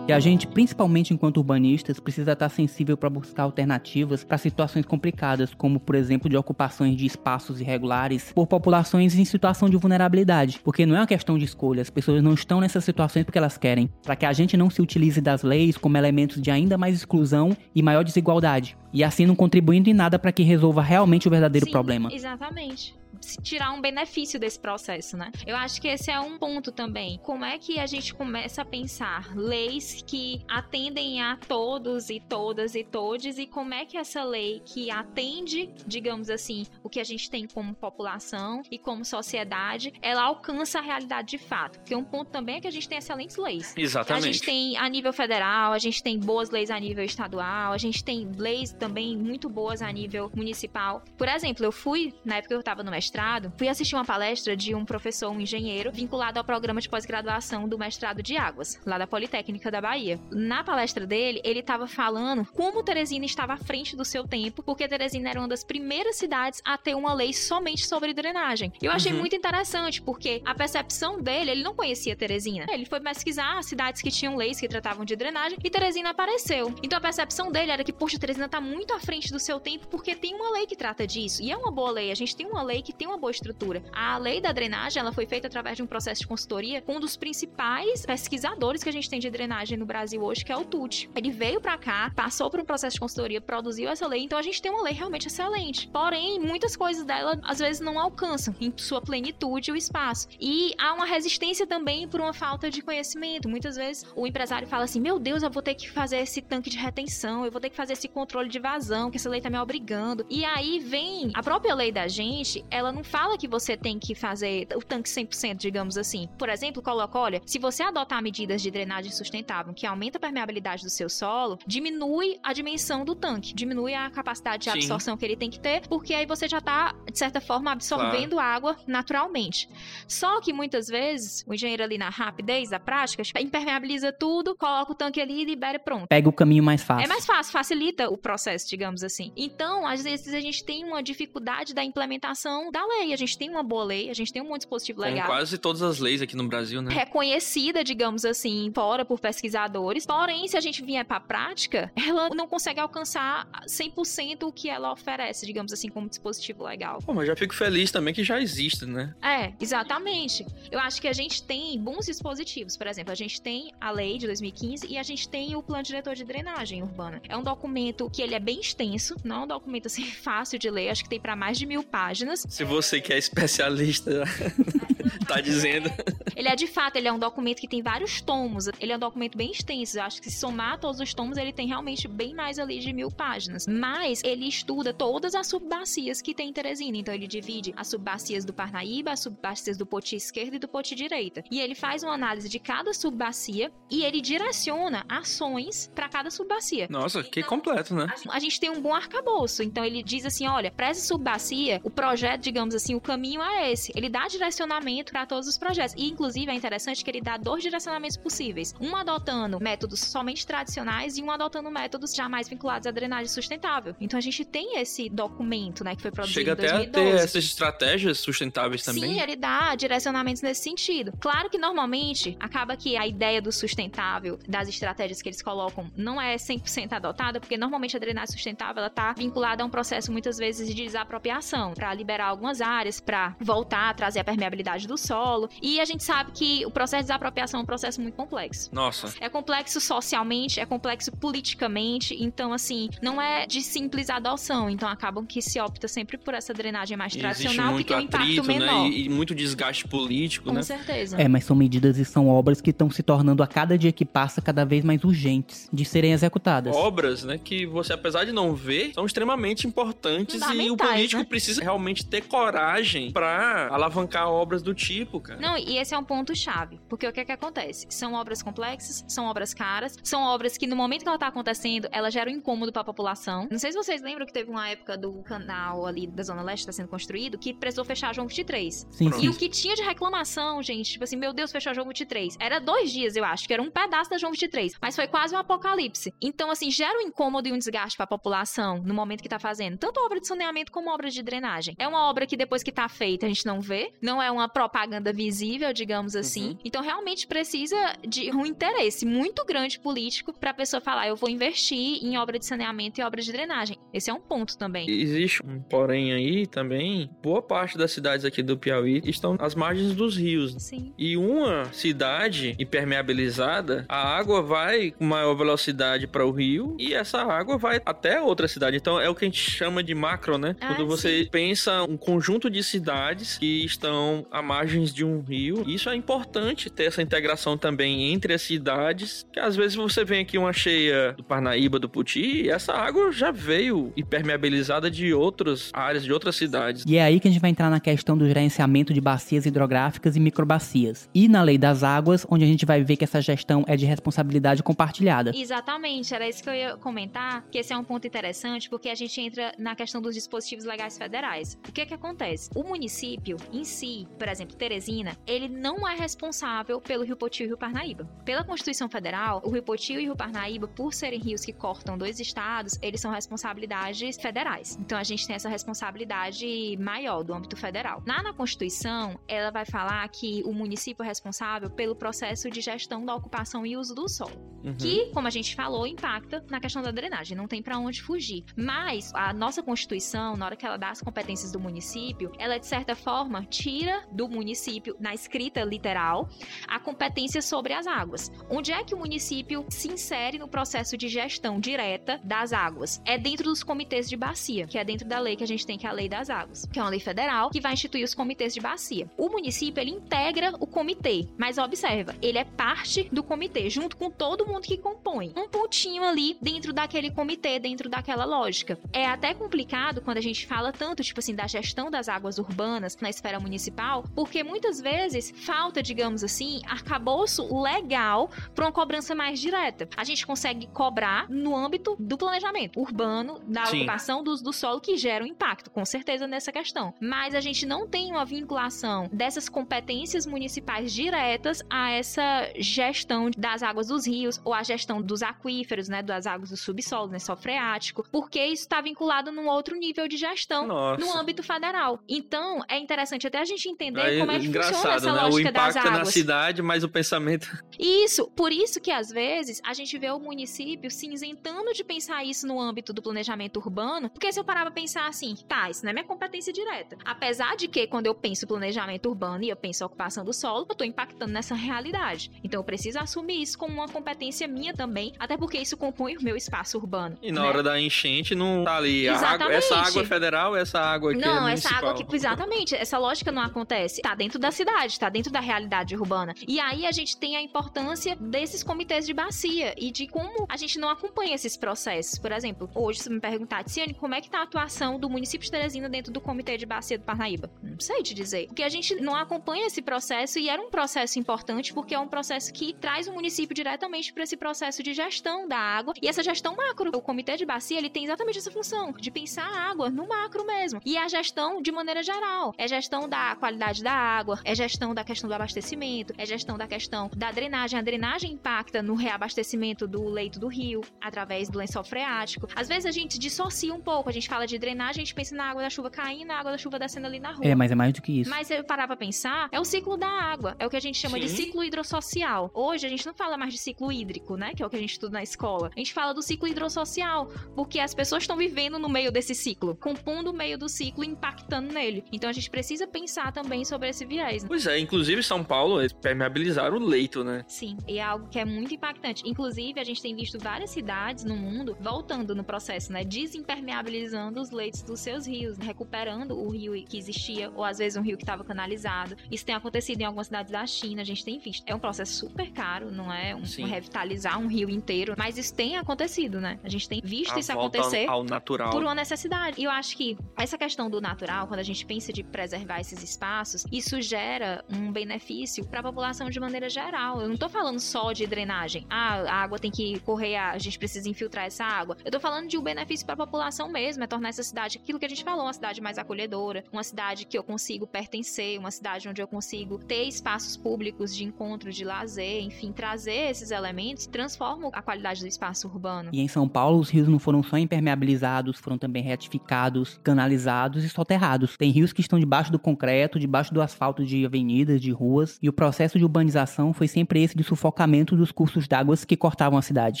E a gente, principalmente enquanto urbanistas, precisa estar sensível para buscar alternativas para situações complicadas, como por exemplo de ocupações de espaços irregulares por populações em situação de vulnerabilidade. Porque não é uma questão de escolha, as pessoas não estão nessas situações porque elas querem. Para que a gente não se utilize das leis como elementos de ainda mais exclusão e maior desigualdade. E assim não contribuindo em nada para que resolva realmente o verdadeiro Sim, problema. Exatamente. Tirar um benefício desse processo, né? Eu acho que esse é um ponto também. Como é que a gente começa a pensar leis que atendem a todos e todas e todes e como é que essa lei que atende, digamos assim, o que a gente tem como população e como sociedade, ela alcança a realidade de fato. Porque um ponto também é que a gente tem excelentes leis. Exatamente. A gente tem a nível federal, a gente tem boas leis a nível estadual, a gente tem leis também muito boas a nível municipal. Por exemplo, eu fui, na época que eu estava no mestrado, fui assistir uma palestra de um professor, um engenheiro, vinculado ao programa de pós-graduação do mestrado de águas, lá da Politécnica da Bahia. Na palestra dele, ele estava falando como Teresina estava à frente do seu tempo, porque Teresina era uma das primeiras cidades a ter uma lei somente sobre drenagem. Eu achei uhum. muito interessante, porque a percepção dele, ele não conhecia Teresina. Ele foi pesquisar cidades que tinham leis que tratavam de drenagem e Teresina apareceu. Então a percepção dele era que, poxa, Teresina está muito à frente do seu tempo porque tem uma lei que trata disso. E é uma boa lei. A gente tem uma lei que tem uma boa estrutura. A lei da drenagem, ela foi feita através de um processo de consultoria com um dos principais pesquisadores que a gente tem de drenagem no Brasil hoje, que é o TUT. Ele veio para cá, passou por um processo de consultoria, produziu essa lei, então a gente tem uma lei realmente excelente. Porém, muitas coisas dela às vezes não alcançam em sua plenitude o espaço. E há uma resistência também por uma falta de conhecimento. Muitas vezes o empresário fala assim: "Meu Deus, eu vou ter que fazer esse tanque de retenção, eu vou ter que fazer esse controle de vazão, que essa lei tá me obrigando". E aí vem a própria lei da gente, ela não fala que você tem que fazer o tanque 100%, digamos assim. Por exemplo, coloca, olha, se você adotar medidas de drenagem sustentável que aumenta a permeabilidade do seu solo, diminui a dimensão do tanque, diminui a capacidade de absorção Sim. que ele tem que ter, porque aí você já está de certa forma, absorvendo claro. água naturalmente. Só que muitas vezes, o engenheiro ali na rapidez da prática, impermeabiliza tudo, coloca o tanque ali e libera pronto. Pega o caminho mais fácil. É mais fácil, facilita o processo, digamos assim. Então, às vezes a gente tem uma dificuldade da implementação da lei. A gente tem uma boa lei, a gente tem um de dispositivo legal. Como quase todas as leis aqui no Brasil, né? Reconhecida, digamos assim, fora por pesquisadores. Porém, se a gente vier para a prática, ela não consegue alcançar 100% o que ela oferece, digamos assim, como dispositivo legal. Pô, mas já fico feliz também que já existe, né? É, exatamente. Eu acho que a gente tem bons dispositivos. Por exemplo, a gente tem a lei de 2015 e a gente tem o plano diretor de drenagem urbana. É um documento que ele é bem extenso, não é um documento assim fácil de ler. Acho que tem para mais de mil páginas. Se você que é especialista tá dizendo. Ele é de fato, ele é um documento que tem vários tomos. Ele é um documento bem extenso. Eu acho que se somar todos os tomos, ele tem realmente bem mais ali de mil páginas. Mas ele estuda todas as subbacias que tem em Teresina. Então ele divide as subbacias do Parnaíba, as subbacias do Poti esquerda e do Poti direita. E ele faz uma análise de cada subbacia e ele direciona ações para cada subbacia. Nossa, então, que completo, né? A gente tem um bom arcabouço. Então ele diz assim: olha, para essa subbacia, o projeto, digamos assim, o caminho é esse. Ele dá direcionamento para todos os projetos. E inclusive é interessante que ele dá dois direcionamentos possíveis: um adotando métodos somente tradicionais e um adotando métodos jamais vinculados à drenagem sustentável. Então a gente tem esse documento, né, que foi produzido Chega em 2012. até a ter essas estratégias sustentáveis também. Sim, ele dá direcionamentos nesse sentido. Claro que normalmente acaba que a ideia do sustentável, das estratégias que eles colocam, não é 100% adotada, porque normalmente a drenagem sustentável ela tá vinculada a um processo muitas vezes de desapropriação, para liberar algumas áreas, para voltar a trazer a permeabilidade do solo. E a gente sabe que o processo de desapropriação é um processo muito complexo. Nossa. É complexo socialmente, é complexo politicamente, então assim, não é de simples adoção, então acabam que se opta sempre por essa drenagem mais e tradicional que tem um impacto atrito, né? menor. Né? E, e, muito desgaste político, Com né? Com certeza. É, mas são medidas e são obras que estão se tornando a cada dia que passa cada vez mais urgentes de serem executadas. Obras, né, que você apesar de não ver, são extremamente importantes e o político né? precisa realmente ter coragem para alavancar obras do tipo, cara. Não, e esse é um ponto chave, porque o que é que acontece? São obras complexas, são obras caras, são obras que no momento que ela tá acontecendo, ela gera um incômodo para a população. Não sei se vocês lembram que teve uma época do canal ali da Zona Leste tá sendo construído que precisou fechar João 23. Sim, e sim. o que tinha de reclamação, gente, tipo assim, meu Deus, fechou João 23. Era dois dias, eu acho, que era um pedaço da João 23, mas foi quase um apocalipse. Então, assim, gera um incômodo e um desgaste para a população no momento que tá fazendo, tanto obra de saneamento como obra de drenagem. É uma obra que depois que tá feita a gente não vê, não é uma propaganda visível, digamos assim. Uhum. Então realmente precisa de um interesse muito grande político para a pessoa falar, eu vou investir em obra de saneamento e obra de drenagem. Esse é um ponto também. Existe um porém aí também. Boa parte das cidades aqui do Piauí estão às margens dos rios. Sim. E uma cidade impermeabilizada, a água vai com maior velocidade para o rio e essa água vai até outra cidade. Então é o que a gente chama de macro, né? Ah, Quando você sim. pensa um conjunto de cidades que estão à margens de um rio, isso é importante ter essa integração também entre as cidades, que às vezes você vem aqui uma cheia do Parnaíba, do Puti, e essa água já veio impermeabilizada de outras áreas, de outras cidades. E é aí que a gente vai entrar na questão do gerenciamento de bacias hidrográficas e microbacias. E na lei das águas, onde a gente vai ver que essa gestão é de responsabilidade compartilhada. Exatamente, era isso que eu ia comentar, que esse é um ponto interessante, porque a gente entra na questão dos dispositivos legais federais. O que é que acontece? O município em si, por exemplo, Teresina, ele não é responsável pelo Rio Poti e Rio Parnaíba. Pela Constituição Federal, o Rio Poti e o Rio Parnaíba, por serem rios que cortam dois estados, eles são responsabilidades federais. Então a gente tem essa responsabilidade maior do âmbito federal. Na, na Constituição, ela vai falar que o município é responsável pelo processo de gestão da ocupação e uso do solo, uhum. que, como a gente falou, impacta na questão da drenagem, não tem para onde fugir. Mas a nossa Constituição, na hora que ela dá as competências do município, ela de certa forma tira do município, na escrita literal, a competência sobre as águas. Onde é que o município se insere no processo de gestão direta das águas? É dentro dos comitês de bacia, que é dentro da lei que a gente tem, que é a Lei das Águas, que é uma lei federal que vai instituir os comitês de bacia. O município, ele integra o comitê, mas observa, ele é parte do comitê, junto com todo mundo que compõe. Um pontinho ali dentro daquele comitê, dentro daquela lógica. É até complicado quando a gente fala tanto, tipo assim, da gestão das águas urbanas na esfera municipal, porque muitas vezes falta, digamos assim, arcabouço legal para uma cobrança mais direta. A gente consegue cobrar no âmbito do planejamento urbano, da Sim. ocupação do, do solo, que gera um impacto, com certeza, nessa questão. Mas a gente não tem uma vinculação dessas competências municipais diretas a essa gestão das águas dos rios ou a gestão dos aquíferos, né, das águas do subsolo, né, freático, porque isso está vinculado num outro nível de gestão Nossa. no âmbito federal. Então, é interessante até a gente entender Aí, como é que funciona essa né? O impacto na cidade, mas o pensamento... Isso, por isso que às vezes a gente vê o município se isentando de pensar isso no âmbito do planejamento urbano, porque se eu parar pra pensar assim, tá, isso não é minha competência direta. Apesar de que quando eu penso planejamento urbano e eu penso ocupação do solo, eu tô impactando nessa realidade. Então eu preciso assumir isso como uma competência minha também, até porque isso compõe o meu espaço urbano. E na né? hora da enchente não tá ali água, essa água é federal, essa água aqui Não, é essa água aqui, exatamente, essa lógica não acontece. Tá dentro da cidade, tá dentro da realidade urbana. E aí a gente tem a importância desses comitês de bacia e de como a gente não acompanha esses processos. Por exemplo, hoje se me perguntar, Tiziane, como é que tá a atuação do município de Teresina dentro do comitê de bacia do Parnaíba? Não sei te dizer. Porque a gente não acompanha esse processo e era um processo importante porque é um processo que traz o município diretamente para esse processo de gestão da água e essa gestão macro. O comitê de bacia, ele tem exatamente essa função de pensar a água no macro mesmo. E a gestão de maneira geral. É gestão da qualidade da água, é gestão da questão do abastecimento, é gestão da questão da drenagem. A drenagem impacta no reabastecimento do leito do rio através do lençol freático. Às vezes a gente dissocia um pouco, a gente fala de drenagem, a gente pensa na água da chuva caindo, na água da chuva descendo ali na rua. É, mas é mais do que isso. Mas se eu parar pra pensar, é o ciclo da água. É o que a gente chama Sim. de ciclo hidrossocial. Hoje a gente não fala mais de ciclo hídrico, né? Que é o que a gente estuda na escola. A gente fala do ciclo hidrossocial, porque as pessoas estão vivendo no meio desse ciclo, compondo o meio do ciclo e impactando nele. Então a gente precisa pensar também sobre esse viés. Né? Pois é, inclusive São Paulo eles permeabilizaram o leito, né? Sim, e é algo que é muito impactante. Inclusive, a gente tem visto várias cidades no mundo voltando no processo, né? Desimpermeabilizando os leitos dos seus rios, recuperando o rio que existia, ou às vezes um rio que estava canalizado. Isso tem acontecido em algumas cidades da China, a gente tem visto. É um processo super caro, não é um, um revitalizar um rio inteiro, mas isso tem acontecido, né? A gente tem visto a isso acontecer ao natural. por uma necessidade. E eu acho que essa questão do natural, quando a gente pensa de preservar esses espaços, isso gera um benefício para a população de maneira geral. Eu não tô falando só de drenagem. Ah, a água tem que correr, a gente precisa infiltrar essa água. Eu tô falando de um benefício para a população mesmo, é tornar essa cidade aquilo que a gente falou, uma cidade mais acolhedora, uma cidade que eu consigo pertencer, uma cidade onde eu consigo ter espaços públicos de encontro, de lazer, enfim, trazer esses elementos transformam a qualidade do espaço urbano. E em São Paulo, os rios não foram só impermeabilizados, foram também retificados, canalizados e soterrados. Tem rios que estão debaixo do concreto, debaixo do asfalto de avenidas, de ruas, e o processo de urbanização foi sempre esse de sufocamento dos cursos d'água que cortavam a cidade.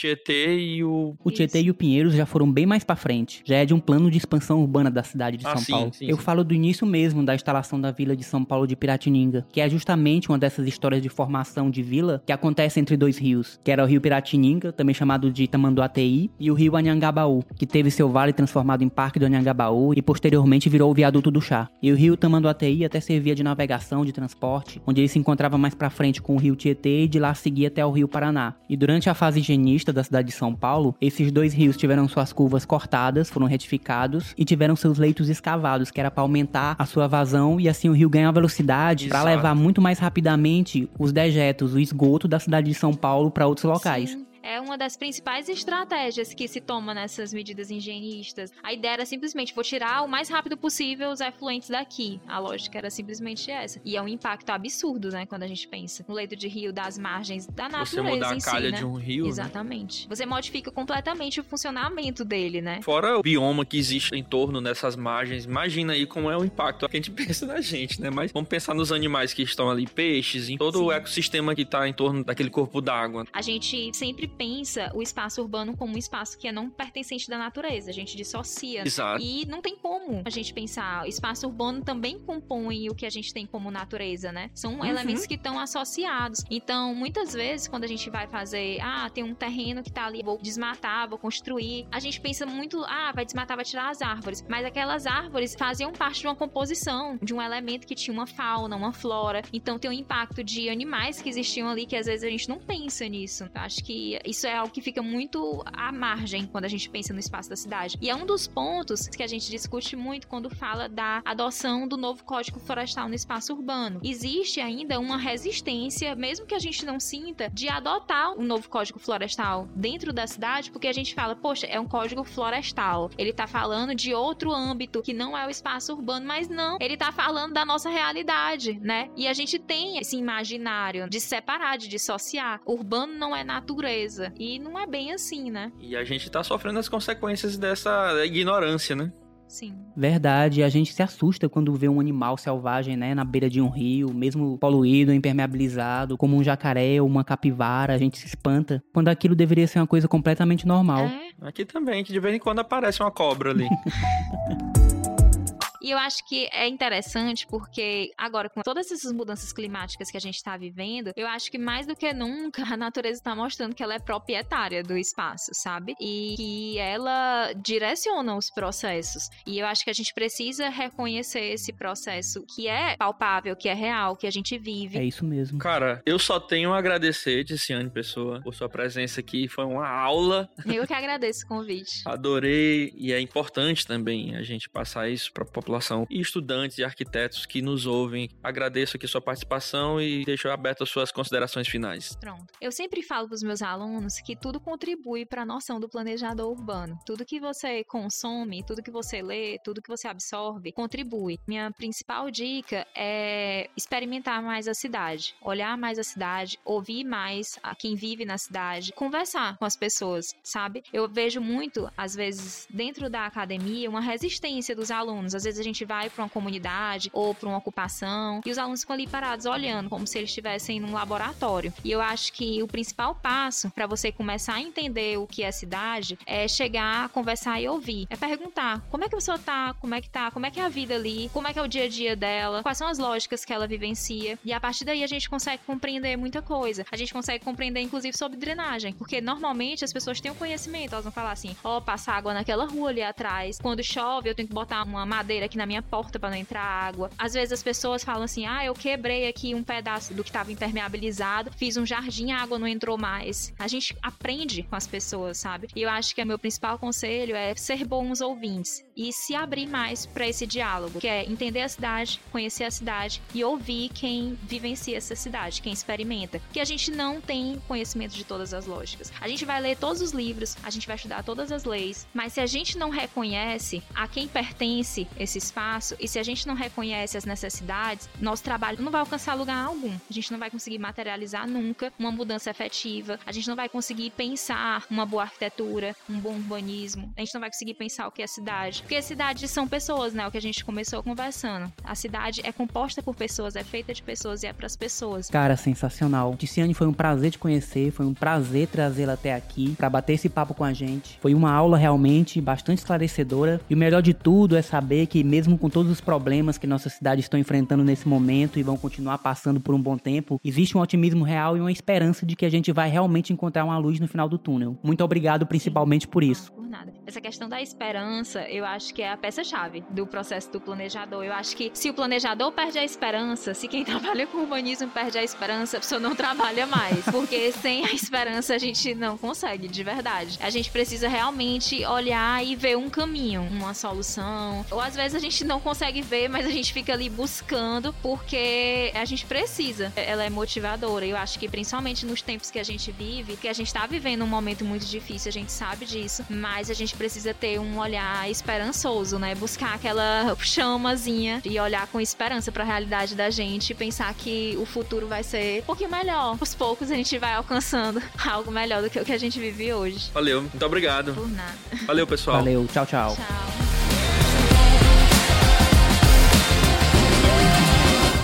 Tietê e o... O Tietê e o Pinheiros já foram bem mais para frente. Já é de um plano de expansão urbana da cidade de Ah, São sim, Paulo. sim, Eu sim. falo do início mesmo da instalação da vila de São Paulo de Piratininga, que é justamente uma dessas histórias de formação de vila que acontece entre dois rios, que era o rio Piratininga, também chamado de Tamanduateí, e o rio Anhangabaú, que teve seu vale transformado em Parque do Anhangabaú e posteriormente virou o Viaduto do Chá. E o rio Tamanduateí até servia de navegação, de transporte, onde ele se encontrava mais pra frente com o rio Tietê e de lá seguia até o rio Paraná. E durante a fase higienista da cidade de São Paulo, esses dois rios tiveram suas curvas cortadas, foram retificados e tiveram seus leitos escavados, que era para aumentar a sua vazão e assim o rio ganhar velocidade para levar muito mais rapidamente os dejetos, o esgoto da cidade de São Paulo para outros locais. Sim. É uma das principais estratégias que se toma nessas medidas higienistas. A ideia era simplesmente, vou tirar o mais rápido possível os efluentes daqui. A lógica era simplesmente essa. E é um impacto absurdo, né, quando a gente pensa no leito de rio, das margens da natureza Você mudar em a calha si, né? de um rio, né? Exatamente. Você modifica completamente o funcionamento dele, né? Fora o bioma que existe em torno dessas margens, imagina aí como é o impacto que a gente pensa na gente, né? Mas vamos pensar nos animais que estão ali, peixes, em todo o Sim. ecossistema que está em torno daquele corpo d'água. A gente sempre pensa o espaço urbano como um espaço que é não pertencente da natureza. A gente dissocia. Exato. E não tem como a gente pensar. O espaço urbano também compõe o que a gente tem como natureza, né? São Uhum. elementos que estão associados. Então, muitas vezes, quando a gente vai fazer, ah, tem um terreno que tá ali, vou desmatar, vou construir, a gente pensa muito, ah, vai desmatar, vai tirar as árvores. Mas aquelas árvores faziam parte de uma composição, de um elemento que tinha uma fauna, uma flora. Então, tem um impacto de animais que existiam ali que às vezes a gente não pensa nisso. Eu acho que isso é algo que fica muito à margem quando a gente pensa no espaço da cidade. E é um dos pontos que a gente discute muito quando fala da adoção do novo Código Florestal no espaço urbano. Existe ainda uma resistência, mesmo que a gente não sinta, de adotar o novo Código Florestal dentro da cidade, porque a gente fala, poxa, é um código florestal. Ele tá falando de outro âmbito que não é o espaço urbano, mas não, ele tá falando da nossa realidade, né? E a gente tem esse imaginário de separar, de dissociar. Urbano não é natureza. E não é bem assim, né? E a gente tá sofrendo as consequências dessa ignorância, né? Sim. Verdade, a gente se assusta quando vê um animal selvagem, né, na beira de um rio, mesmo poluído, impermeabilizado, como um jacaré ou uma capivara, a gente se espanta, quando aquilo deveria ser uma coisa completamente normal. É. Aqui também, que de vez em quando aparece uma cobra ali. E eu acho que é interessante porque agora, com todas essas mudanças climáticas que a gente está vivendo, eu acho que mais do que nunca a natureza está mostrando que ela é proprietária do espaço, sabe? E que ela direciona os processos. E eu acho que a gente precisa reconhecer esse processo que é palpável, que é real, que a gente vive. É isso mesmo. Cara, eu só tenho a agradecer, Ticiane Pessoa, por sua presença aqui. Foi uma aula. Eu que agradeço o convite. Adorei. E é importante também a gente passar isso para a população e estudantes e arquitetos que nos ouvem. Agradeço aqui sua participação e deixo aberto as suas considerações finais. Pronto. Eu sempre falo para os meus alunos que tudo contribui para a noção do planejador urbano. Tudo que você consome, tudo que você lê, tudo que você absorve, contribui. Minha principal dica é experimentar mais a cidade, olhar mais a cidade, ouvir mais a quem vive na cidade, conversar com as pessoas, sabe? Eu vejo muito, às vezes, dentro da academia, uma resistência dos alunos. Às vezes a gente vai para uma comunidade ou para uma ocupação e os alunos ficam ali parados olhando, como se eles estivessem num laboratório. E eu acho que o principal passo para você começar a entender o que é cidade é chegar, conversar e ouvir. É perguntar como é que a pessoa tá, como é que tá, como é que é a vida ali, como é que é o dia a dia dela, quais são as lógicas que ela vivencia. E a partir daí a gente consegue compreender muita coisa. A gente consegue compreender, inclusive, sobre drenagem. Porque normalmente as pessoas têm o conhecimento, elas vão falar assim: ó, passa água naquela rua ali atrás. Quando chove, eu tenho que botar uma madeira aqui na minha porta para não entrar água. Às vezes as pessoas falam assim: ah, eu quebrei aqui um pedaço do que estava impermeabilizado, fiz um jardim, a água não entrou mais. A gente aprende com as pessoas, sabe? E eu acho que o meu principal conselho é ser bons ouvintes e se abrir mais para esse diálogo, que é entender a cidade, conhecer a cidade e ouvir quem vivencia essa cidade, quem experimenta. Que a gente não tem conhecimento de todas as lógicas. A gente vai ler todos os livros, a gente vai estudar todas as leis, mas se a gente não reconhece a quem pertence esse esse espaço e se a gente não reconhece as necessidades, nosso trabalho não vai alcançar lugar algum. A gente não vai conseguir materializar nunca uma mudança efetiva, a gente não vai conseguir pensar uma boa arquitetura, um bom urbanismo, a gente não vai conseguir pensar o que é cidade. Porque cidades são pessoas, né? O que a gente começou conversando. A cidade é composta por pessoas, é feita de pessoas e é para as pessoas. Cara, sensacional. Ticiane, foi um prazer te conhecer, foi um prazer trazê-la até aqui para bater esse papo com a gente. Foi uma aula realmente bastante esclarecedora e o melhor de tudo é saber que mesmo com todos os problemas que nossa cidade estão enfrentando nesse momento e vão continuar passando por um bom tempo, existe um otimismo real e uma esperança de que a gente vai realmente encontrar uma luz no final do túnel. Muito obrigado principalmente por isso. Por nada. Essa questão da esperança, eu acho que é a peça-chave do processo do planejador. Eu acho que se o planejador perde a esperança, se quem trabalha com urbanismo perde a esperança, a pessoa não trabalha mais. Porque sem a esperança a gente não consegue, de verdade. A gente precisa realmente olhar e ver um caminho, uma solução. Ou às vezes a gente não consegue ver, mas a gente fica ali buscando porque a gente precisa. Ela é motivadora. Eu acho que principalmente nos tempos que a gente vive, que a gente tá vivendo um momento muito difícil, a gente sabe disso, mas a gente precisa ter um olhar esperançoso, né? Buscar aquela chamazinha e olhar com esperança para a realidade da gente e pensar que o futuro vai ser um pouquinho melhor. Aos poucos a gente vai alcançando algo melhor do que o que a gente vive hoje. Valeu, muito obrigado. Por nada. Valeu, pessoal. Valeu, tchau, tchau. Tchau.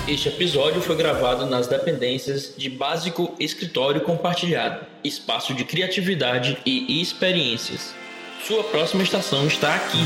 Este episódio foi gravado nas dependências de Básico Escritório Compartilhado, espaço de criatividade e experiências. Sua próxima estação está aqui.